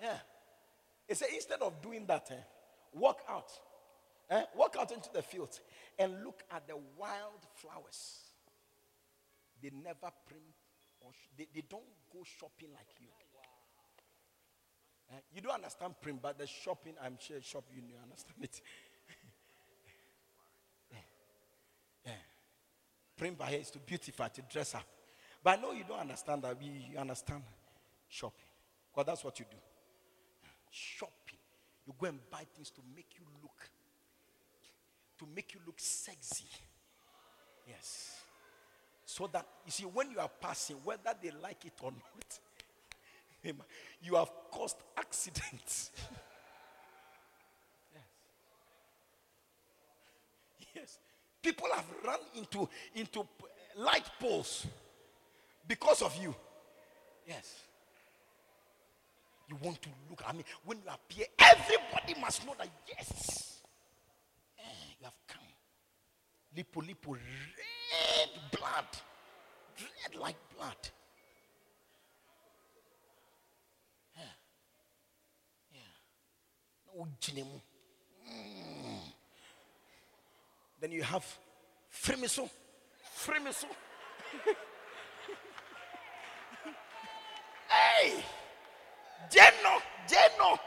Yeah. He said, instead of doing that, eh, walk out. Eh, walk out into the field and look at the wild flowers. They never print or they, they don't go shopping like you. Eh, you don't understand print, but the shopping, I'm sure shop you you understand it. yeah. Yeah. Print by here is to beautify, to dress up. But I know you don't understand that. We understand shopping. Because that's what you do. Shopping. You go and buy things to make you look, to make you look sexy. Yes. So that you see, when you are passing, whether they like it or not, you have caused accidents. yes. Yes. People have run into into light poles because of you. Yes. You want to look. I mean, when you appear, everybody must know that yes, eh, you have come. Lipo, lipo, red blood, red like blood. Yeah. Yeah. No. Mm. Then you have frimiso, frimiso. hey, Geno, Geno.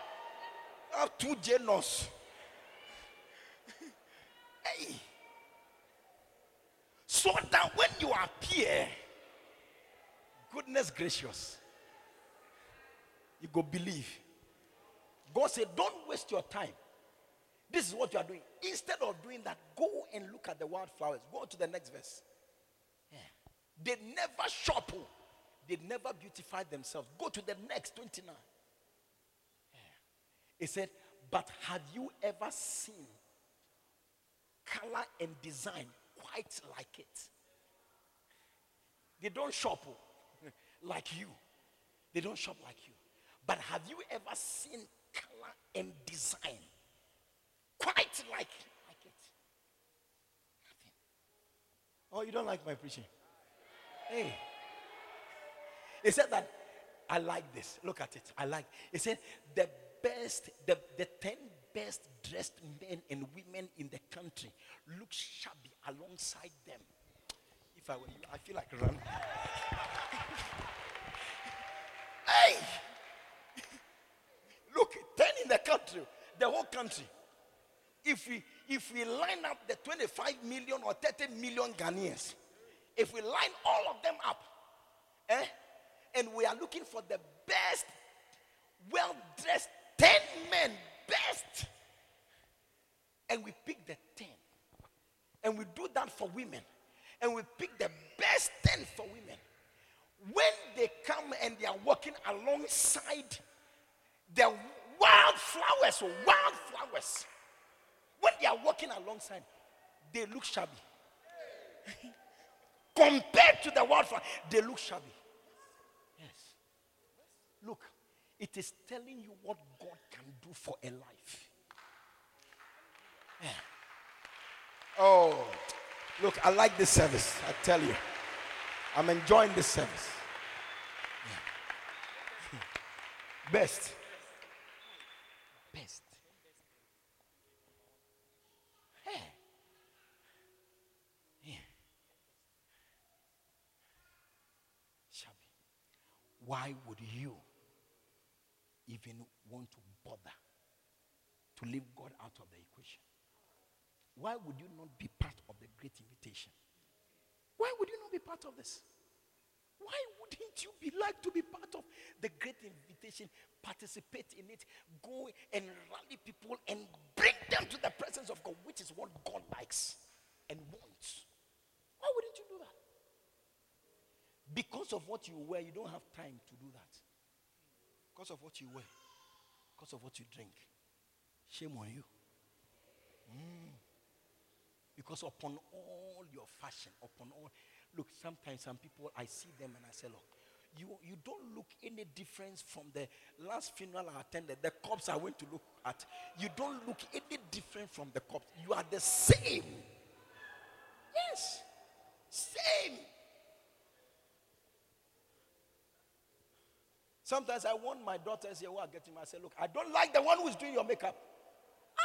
I have two Genos. hey. So that when you appear, goodness gracious, you go believe. God said, Don't waste your time. This is what you are doing. Instead of doing that, go and look at the wildflowers. Go to the next verse. Yeah. They never shop, they never beautify themselves. Go to the next 29. Yeah. He said, But have you ever seen color and design quite like it? They don't shop oh, like you. They don't shop like you. But have you ever seen color and design quite like, like it? Oh, you don't like my preaching? Hey. He said that I like this. Look at it. I like. He said the best, the, the 10 best dressed men and women in the country look shabby alongside them. If I were you, I feel like running. hey! Look, 10 in the country, the whole country. If we if we line up the 25 million or 30 million Ghanaians, if we line all of them up, eh, and we are looking for the best, well dressed 10 men, best, and we pick the 10, and we do that for women, and we pick the best 10 for women, when they come and they are walking alongside the wildflowers, wildflowers, when they are walking alongside, they look shabby. Compared to the wildflower, they look shabby. Look, it is telling you what God can do for a life. Yeah. Oh, look, I like this service. I tell you, I'm enjoying this service. Yeah. Best. Best. Yeah. Yeah. Why would you even want to bother to leave God out of the equation? Why would you not be part of the great invitation? Why would you not be part of this? Why wouldn't you be like to be part of the great invitation? Participate in it, go and rally people and bring them to the presence of God, which is what God likes and wants. Why wouldn't you do that? Because of what you wear, you don't have time to do that. Because of what you wear, because of what you drink. Shame on you. Mm. Because upon all your fashion, upon all, look, sometimes some people, I see them and I say, look, you, you don't look any difference from the last funeral I attended, the cops I went to look at. You don't look any different from the cops. You are the same. Yes. Same. Sometimes I want my daughters here who are getting I say, look, I don't like the one who is doing your makeup.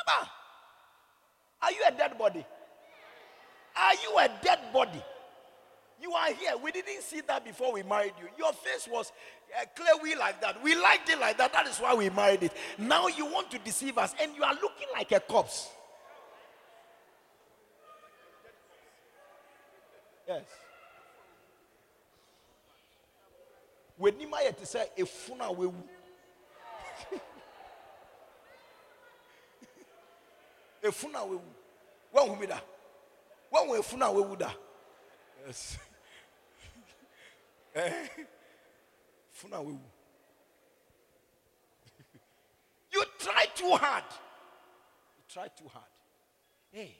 Abba, are you a dead body? Are you a dead body? You are here. We didn't see that before we married you. Your face was uh, clear we like that. We liked it like that. That is why we married it. Now you want to deceive us and you are looking like a corpse. Yes. When you might say a funeral will a will when we that when we funeral will that yes. Eh? Funeral will you try too hard. You try too hard. Hey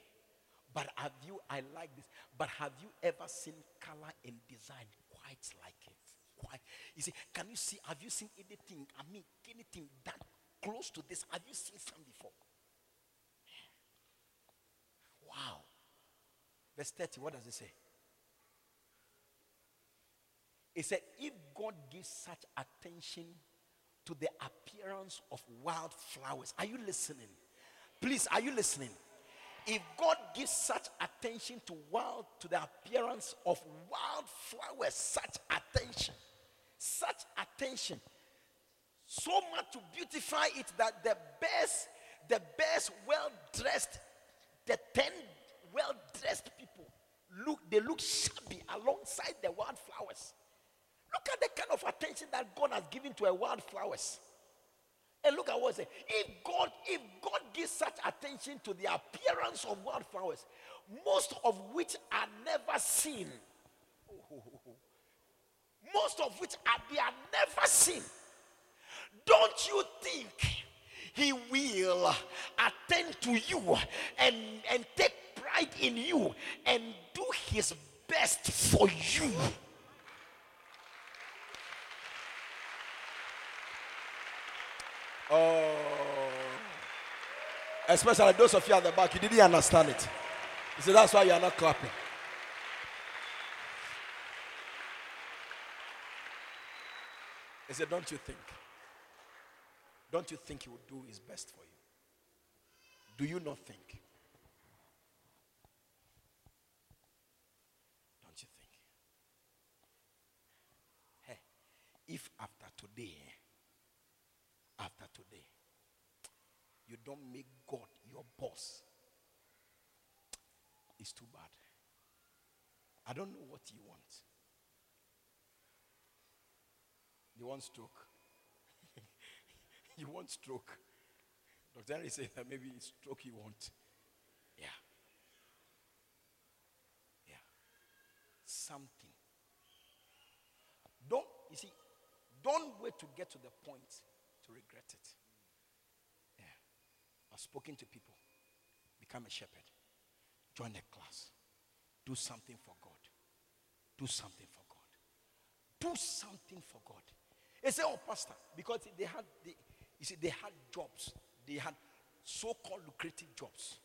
but have you i like this but have you ever seen color and design quite like it quiet. He said, Can you see? Have you seen anything? I mean, anything that close to this? Have you seen some before? Wow. Verse 30, what does it say? It said, If God gives such attention to the appearance of wildflowers, are you listening? Please, are you listening? If God gives such attention to wild to the appearance of wild flowers, such attention, attention, so much to beautify it that the best, the best well-dressed, the ten well-dressed people look, they look shabby alongside the wildflowers. Look at the kind of attention that God has given to a wildflowers. And look at what it says. If God, if God gives such attention to the appearance of wildflowers, most of which are never seen, most of which are they are never seen. Don't you think he will attend to you and, and take pride in you and do his best for you? Oh. Especially those of you at the back, you didn't understand it. You see, that's why you are not clapping. He said, Don't you think? Don't you think he would do his best for you? Do you not think? Don't you think? Hey, if after today, after today, you don't make God your boss, it's too bad. I don't know what you want. You want stroke? you want stroke? Dr. Henry said that maybe it's stroke you want. Yeah. Yeah. Something. Don't, you see, don't wait to get to the point to regret it. Yeah. I've spoken to people. Become a shepherd. Join a class. Do something for God. Do something for God. Do something for God. They say, oh, pastor, because they had, they, you see, they had jobs. They had so-called lucrative jobs.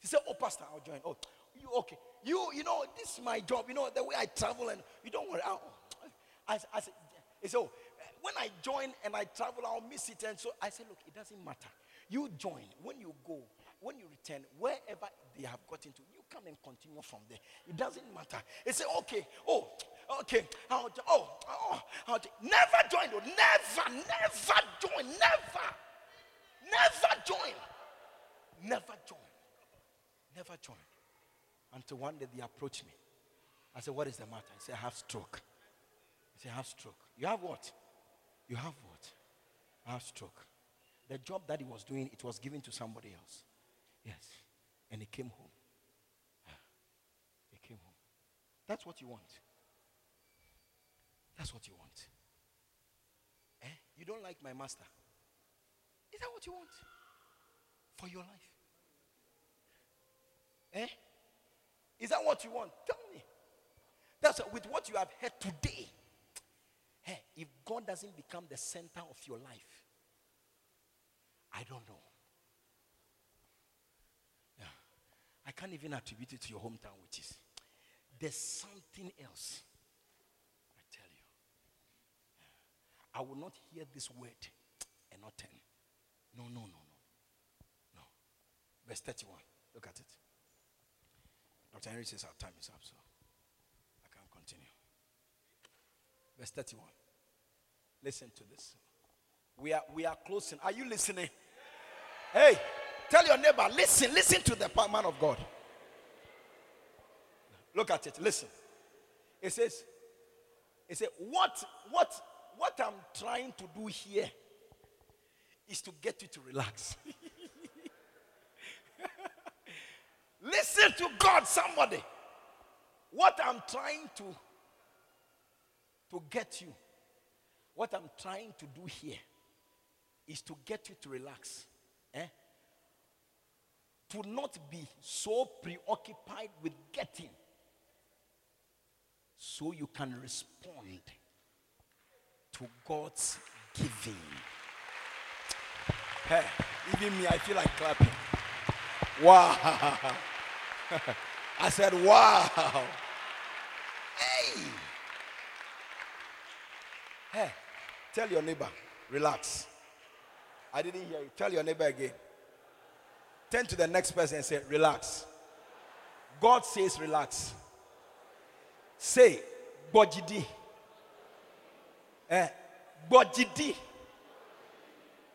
He said, oh, pastor, I'll join. Oh, you okay? You, you know, this is my job. You know the way I travel, and you don't worry. I'll, I, I said, he said, oh, when I join and I travel, I'll miss it. And so I said, look, it doesn't matter. You join. When you go, when you return, wherever they have gotten to, you come and continue from there. It doesn't matter. He said, okay, oh, okay, I'll, oh, oh, I'll, never join, though. never, never join, never, never join, never join, never join. Until one day they approached me. I said, what is the matter? He said, I have stroke. He said, I have stroke. You have what? You have what? I have stroke. The job that he was doing, it was given to somebody else. Yes. And he came home. Ah. He came home. That's what you want. That's what you want. Eh? You don't like my master. Is that what you want? For your life? Eh? Is that what you want? Tell me. That's with what you have heard today. Hey, if God doesn't become the center of your life, I don't know. Yeah. I can't even attribute it to your hometown, which is there's something else. I tell you. Yeah. I will not hear this word and not turn. No, no, no, no. No. Verse 31. Look at it. Dr. Henry says our time is up, so I can't continue. Verse 31. Listen to this. We are we are closing. Are you listening? Hey, tell your neighbor, listen, listen to the man of God. Look at it. Listen. It says, it says, what what what I'm trying to do here is to get you to relax. listen to God, somebody. What I'm trying to to get you what I'm trying to do here is to get you to relax. Eh? To not be so preoccupied with getting so you can respond to God's giving. Hey, even me, I feel like clapping. Wow. I said, wow. Hey. Hey, tell your neighbor, relax. I didn't hear you. Tell your neighbor again. Turn to the next person and say, relax. God says, relax. Say, Bojidi. Eh, Bojidi.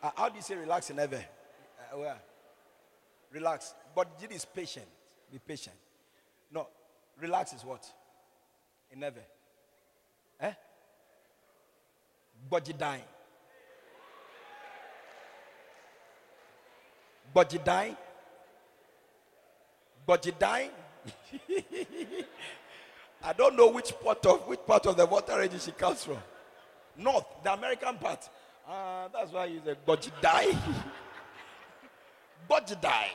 Uh, how do you say relax in Ewe? Uh, where? Relax. Bojidi is patient. Be patient. No, relax is what? In Ewe. Eh? Bojidai. Bojidai. Bojidai. I don't know which part of which part of the Volta region she comes from. North, the American part. Uh, that's why you say Bojidai. Bojidai.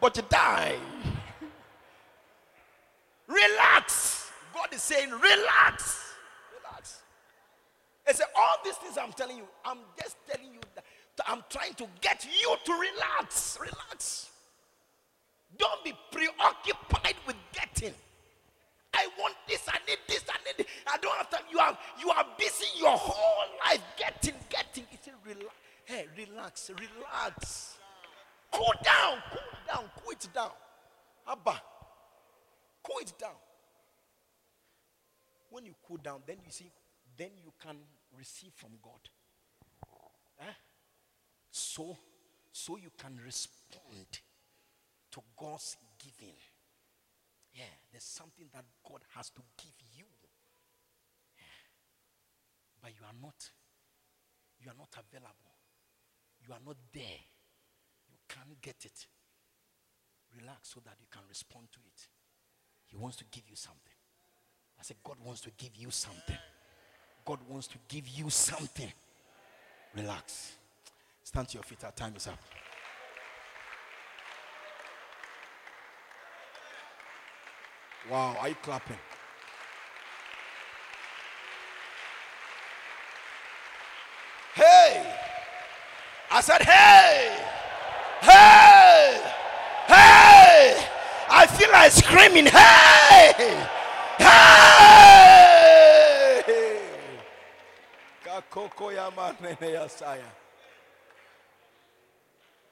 Bojidai. Relax. God is saying, relax. Relax. He said, all these things I'm telling you, I'm just telling you that I'm trying to get you to relax. Relax. Don't be preoccupied with getting. I want this, I need I. Don't have time. You are you are busy your whole life getting, getting. A relax. Hey, relax, relax. Cool down, cool down, cool it down. Abba. Cool it down. When you cool down, then you see, then you can receive from God. Eh? So, so you can respond to God's giving. Yeah, there's something that God has to give you. But you are not, you are not available. You are not there. You can't get it. Relax so that you can respond to it. He wants to give you something. I said, God wants to give you something. God wants to give you something. Relax. Stand to your feet. Our time is up. Wow, are you clapping? Hey! I said, hey! Hey! Hey! I feel like screaming, hey! Hey!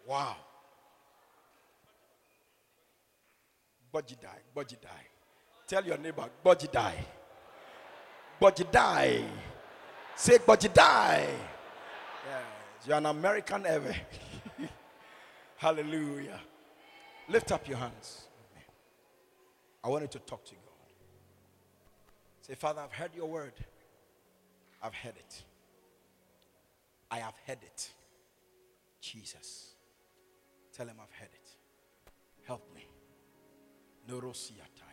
Wow. Budgie die. Tell your neighbor, Bodgy die. Say Bodgy die. You're an American ever. Hallelujah. Lift up your hands. I want you to talk to God. Say, Father, I've heard your word. I've heard it. I have heard it. Jesus. Tell him I've heard it. Help me. Neurosiata.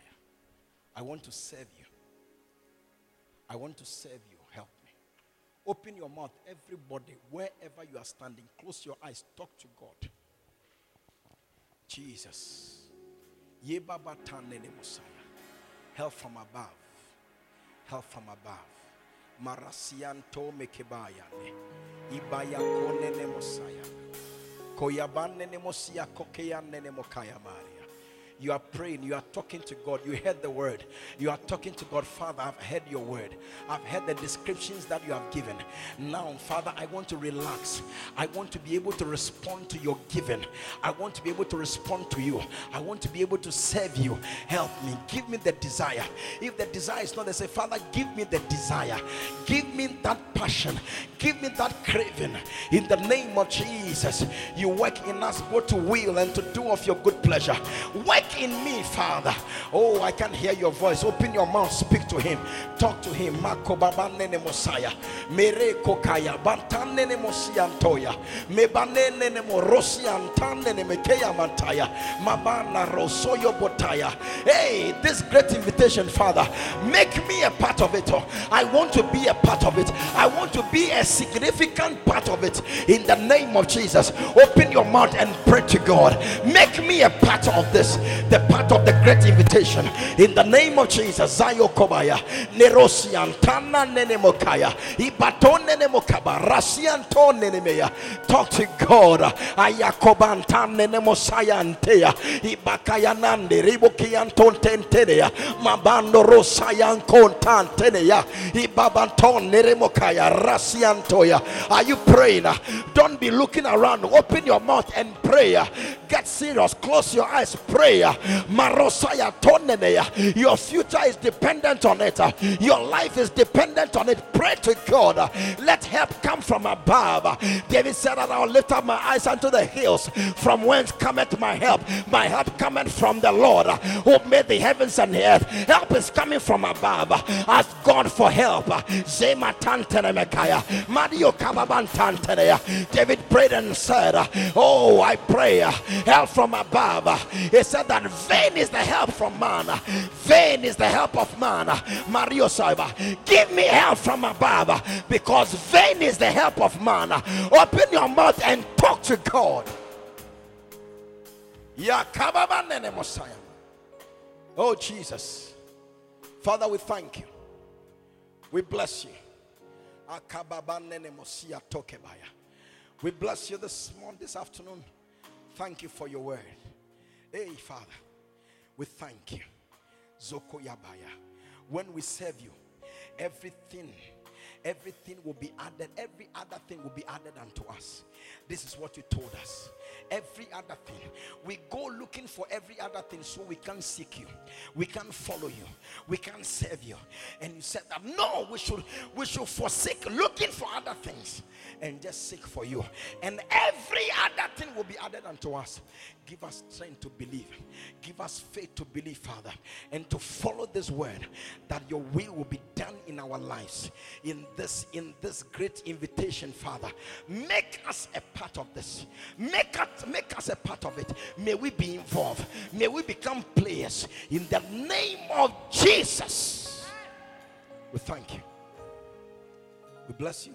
I want to serve you. I want to serve you. Open your mouth, everybody, wherever you are standing. Close your eyes. Talk to God. Jesus. Help from above. Help from above. Marasianto mekebayane. Ibaya konene mosaya. Koyabane ne ne mokaya mari. You are praying, you are talking to God. You heard the word. You are talking to God, Father. I've heard your word. I've heard the descriptions that you have given. Now, Father, I want to relax. I want to be able to respond to your giving. I want to be able to respond to you. I want to be able to serve you. Help me. Give me the desire. If the desire is not, they say, Father, give me the desire. Give me that passion. Give me that craving. In the name of Jesus, you work in us both to will and to do of your good pleasure. Work in me, Father. Oh, I can hear your voice. Open your mouth, speak to him, talk to him. Mako babanene mosaya, mere kokaya, bantanene mosiantoya, mebanene morosi antanene mekeya mantaya, mabana rosoyo botaya. Hey, this great invitation, Father, make me a part of it. I want to be a part of it. I want to be a significant part of it. In the name of Jesus, open your mouth and pray to God. Make me a part of this the part of the great invitation. In the name of Jesus, Zayo Kobaya, Nerosian, Tana Nenemokaya, Ibaton Nenemokaba, Rasian Ton Nenemeya. Talk to God. Ayakoban Tan Nenemosaya Antea, Ibakaya Nande, Ribokian Ton Tentenea, Mabando Rosayan Kontan Tenea, Ibabanton Neremokaya, Rasiantoya. Are you praying? Don't be looking around. Open your mouth and pray. Get serious. Close your eyes. Pray. Marosaya Toneneya. Your future is dependent on it. Your life is dependent on it. Pray to God. Let help come from above. David said that I'll lift up my eyes unto the hills. From whence cometh my help? My help cometh from the Lord who made the heavens and the earth. Help is coming from above. Ask God for help. Zema Tantenemekaya. Mario Kababantanteneya. David prayed and said, Oh, I pray help from above. He said that vain is the help from man, vain is the help of man. Mario Saiba, give me help from above because vain is the help of man. Open your mouth and talk to God. Oh, Jesus. Father, we thank you. We bless you. We bless you this morning, this afternoon. Thank you for your word. Hey, Father, we thank you. Zoko Yabaya. When we serve you, everything, everything will be added. Every other thing will be added unto us. This is what you told us every other thing. We go looking for every other thing so we can seek you, we can follow you, we can serve you. And you said that no, we should we should forsake looking for other things and just seek for you. And every other thing will be added unto us. Give us strength to believe. Give us faith to believe, Father, and to follow this word that your will will be done in our lives. In this, in this great invitation, Father. Make us a part of this. Make us, make us a part of it. May we be involved. May we become players in the name of Jesus. We thank you. We bless you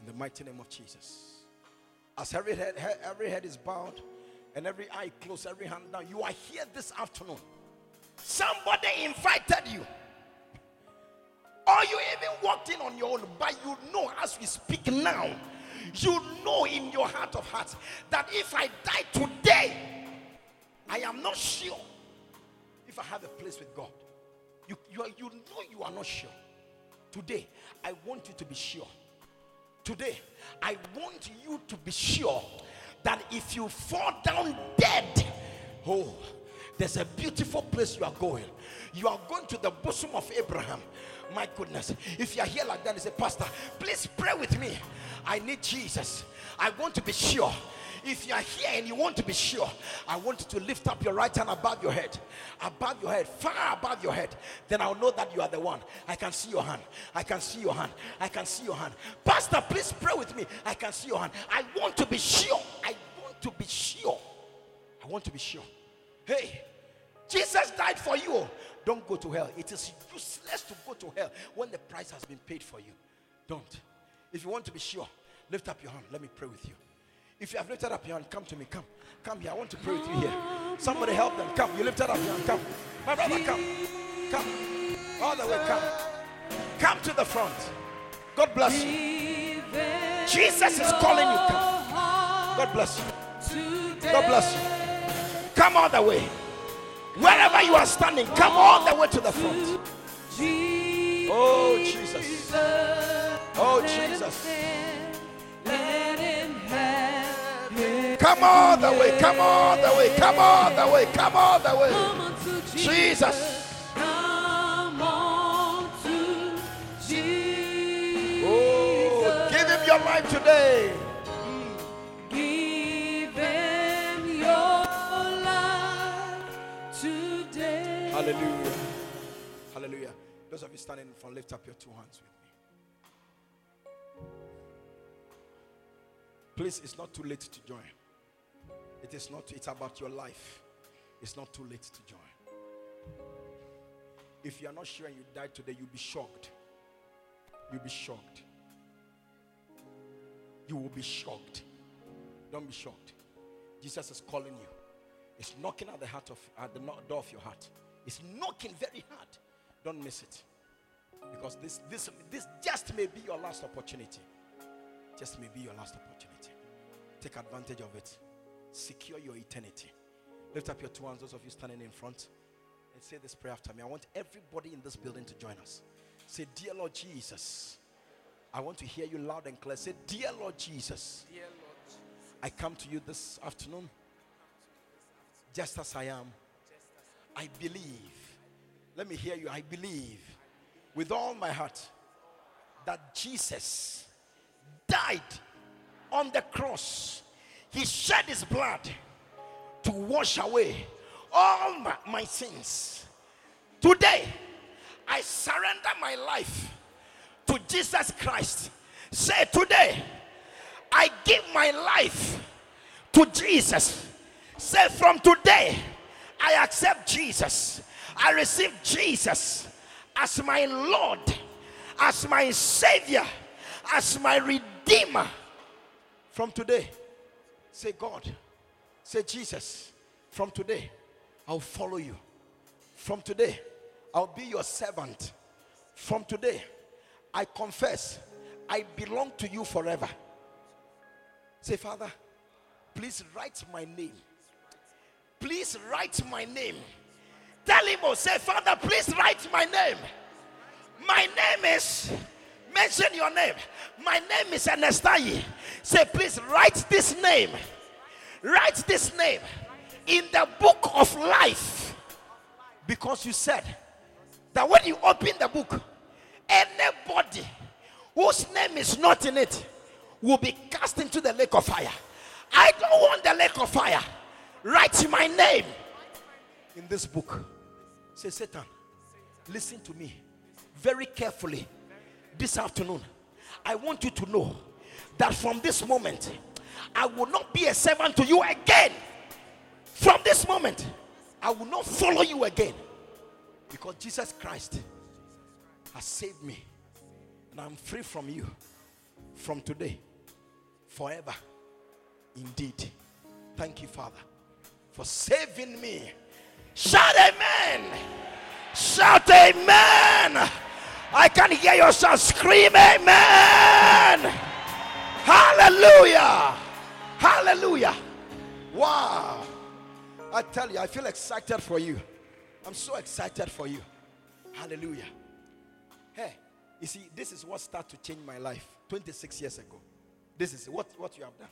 in the mighty name of Jesus. As every head, every head is bowed and every eye closed, every hand down, you are here this afternoon. Somebody invited you. Or you even walked in on your own, but you know as we speak now, you know in your heart of hearts that if I die today, I am not sure if I have a place with God. You, you, you know you are not sure. Today, I want you to be sure. Today, I want you to be sure that if you fall down dead, oh, there's a beautiful place you are going. You are going to the bosom of Abraham. My goodness. If you are here like that, you say, Pastor, please pray with me. I need Jesus. I want to be sure if you are here and you want to be sure, I want you to lift up your right hand above your head, above your head, far above your head. Then I'll know that you are the one. I can see your hand. I can see your hand. I can see your hand. Pastor, please pray with me. I can see your hand. I want to be sure. I want to be sure. I want to be sure. Hey, Jesus died for you. Don't go to hell. It is useless to go to hell when the price has been paid for you. Don't. If you want to be sure, lift up your hand. Let me pray with you. If you have lifted up your hand, come to me. Come. Come here. I want to pray with you here. Somebody help them. Come. You lifted up your hand. Come. My brother, come. Come. All the way. Come. Come to the front. God bless you. Jesus is calling you. Come. God bless you. God bless you. Come all the way. Wherever you are standing, come all the way to the front. Oh, Jesus. Oh, Jesus. Come all the way, come all the way, come all the way, come all the way. Jesus. Come on to Jesus. Oh, give him your life today. Give him your life today. Hallelujah. Hallelujah. Those of you standing in front, lift up your two hands with me. Please, it's not too late to join. It is not, it's about your life. It's not too late to join. If you are not sure and you die today, you'll be shocked. You'll be shocked. You will be shocked. Don't be shocked. Jesus is calling you. It's knocking at the heart of at the door of your heart. It's knocking very hard. Don't miss it. Because this this this just may be your last opportunity. Just may be your last opportunity. Take advantage of it. Secure your eternity. Lift up your two hands, those of you standing in front, and say this prayer after me. I want everybody in this building to join us. Say, Dear Lord Jesus. I want to hear you loud and clear. Say, Dear Lord Jesus. I come to you this afternoon just as I am. I believe. Let me hear you. I believe with all my heart that Jesus died on the cross. He shed his blood to wash away all my, my sins. Today, I surrender my life to Jesus Christ. Say, Today, I give my life to Jesus. Say, From today, I accept Jesus. I receive Jesus as my Lord, as my Savior, as my Redeemer. From today, say, God, say, Jesus, from today, I'll follow you. From today, I'll be your servant. From today, I confess I belong to you forever. Say, Father, please write my name. Please write my name. Tell him, oh, say, Father, please write my name. My name is, mention your name. My name is Anastayi. Say, please write this name. Write this name in the book of life. Because you said that when you open the book, anybody whose name is not in it will be cast into the lake of fire. I don't want the lake of fire. Write my name in this book. Say, Satan, listen to me very carefully this afternoon. I want you to know that from this moment, I will not be a servant to you again. From this moment, I will not follow you again. Because Jesus Christ has saved me. And I'm free from you from today, forever. Indeed. Thank you, Father, for saving me. Shout amen. Shout amen. I can hear yourself scream amen. Hallelujah. Hallelujah. Wow. I tell you, I feel excited for you. I'm so excited for you. Hallelujah. Hey, you see, this is what started to change my life 26 years ago. This is what, what you have done.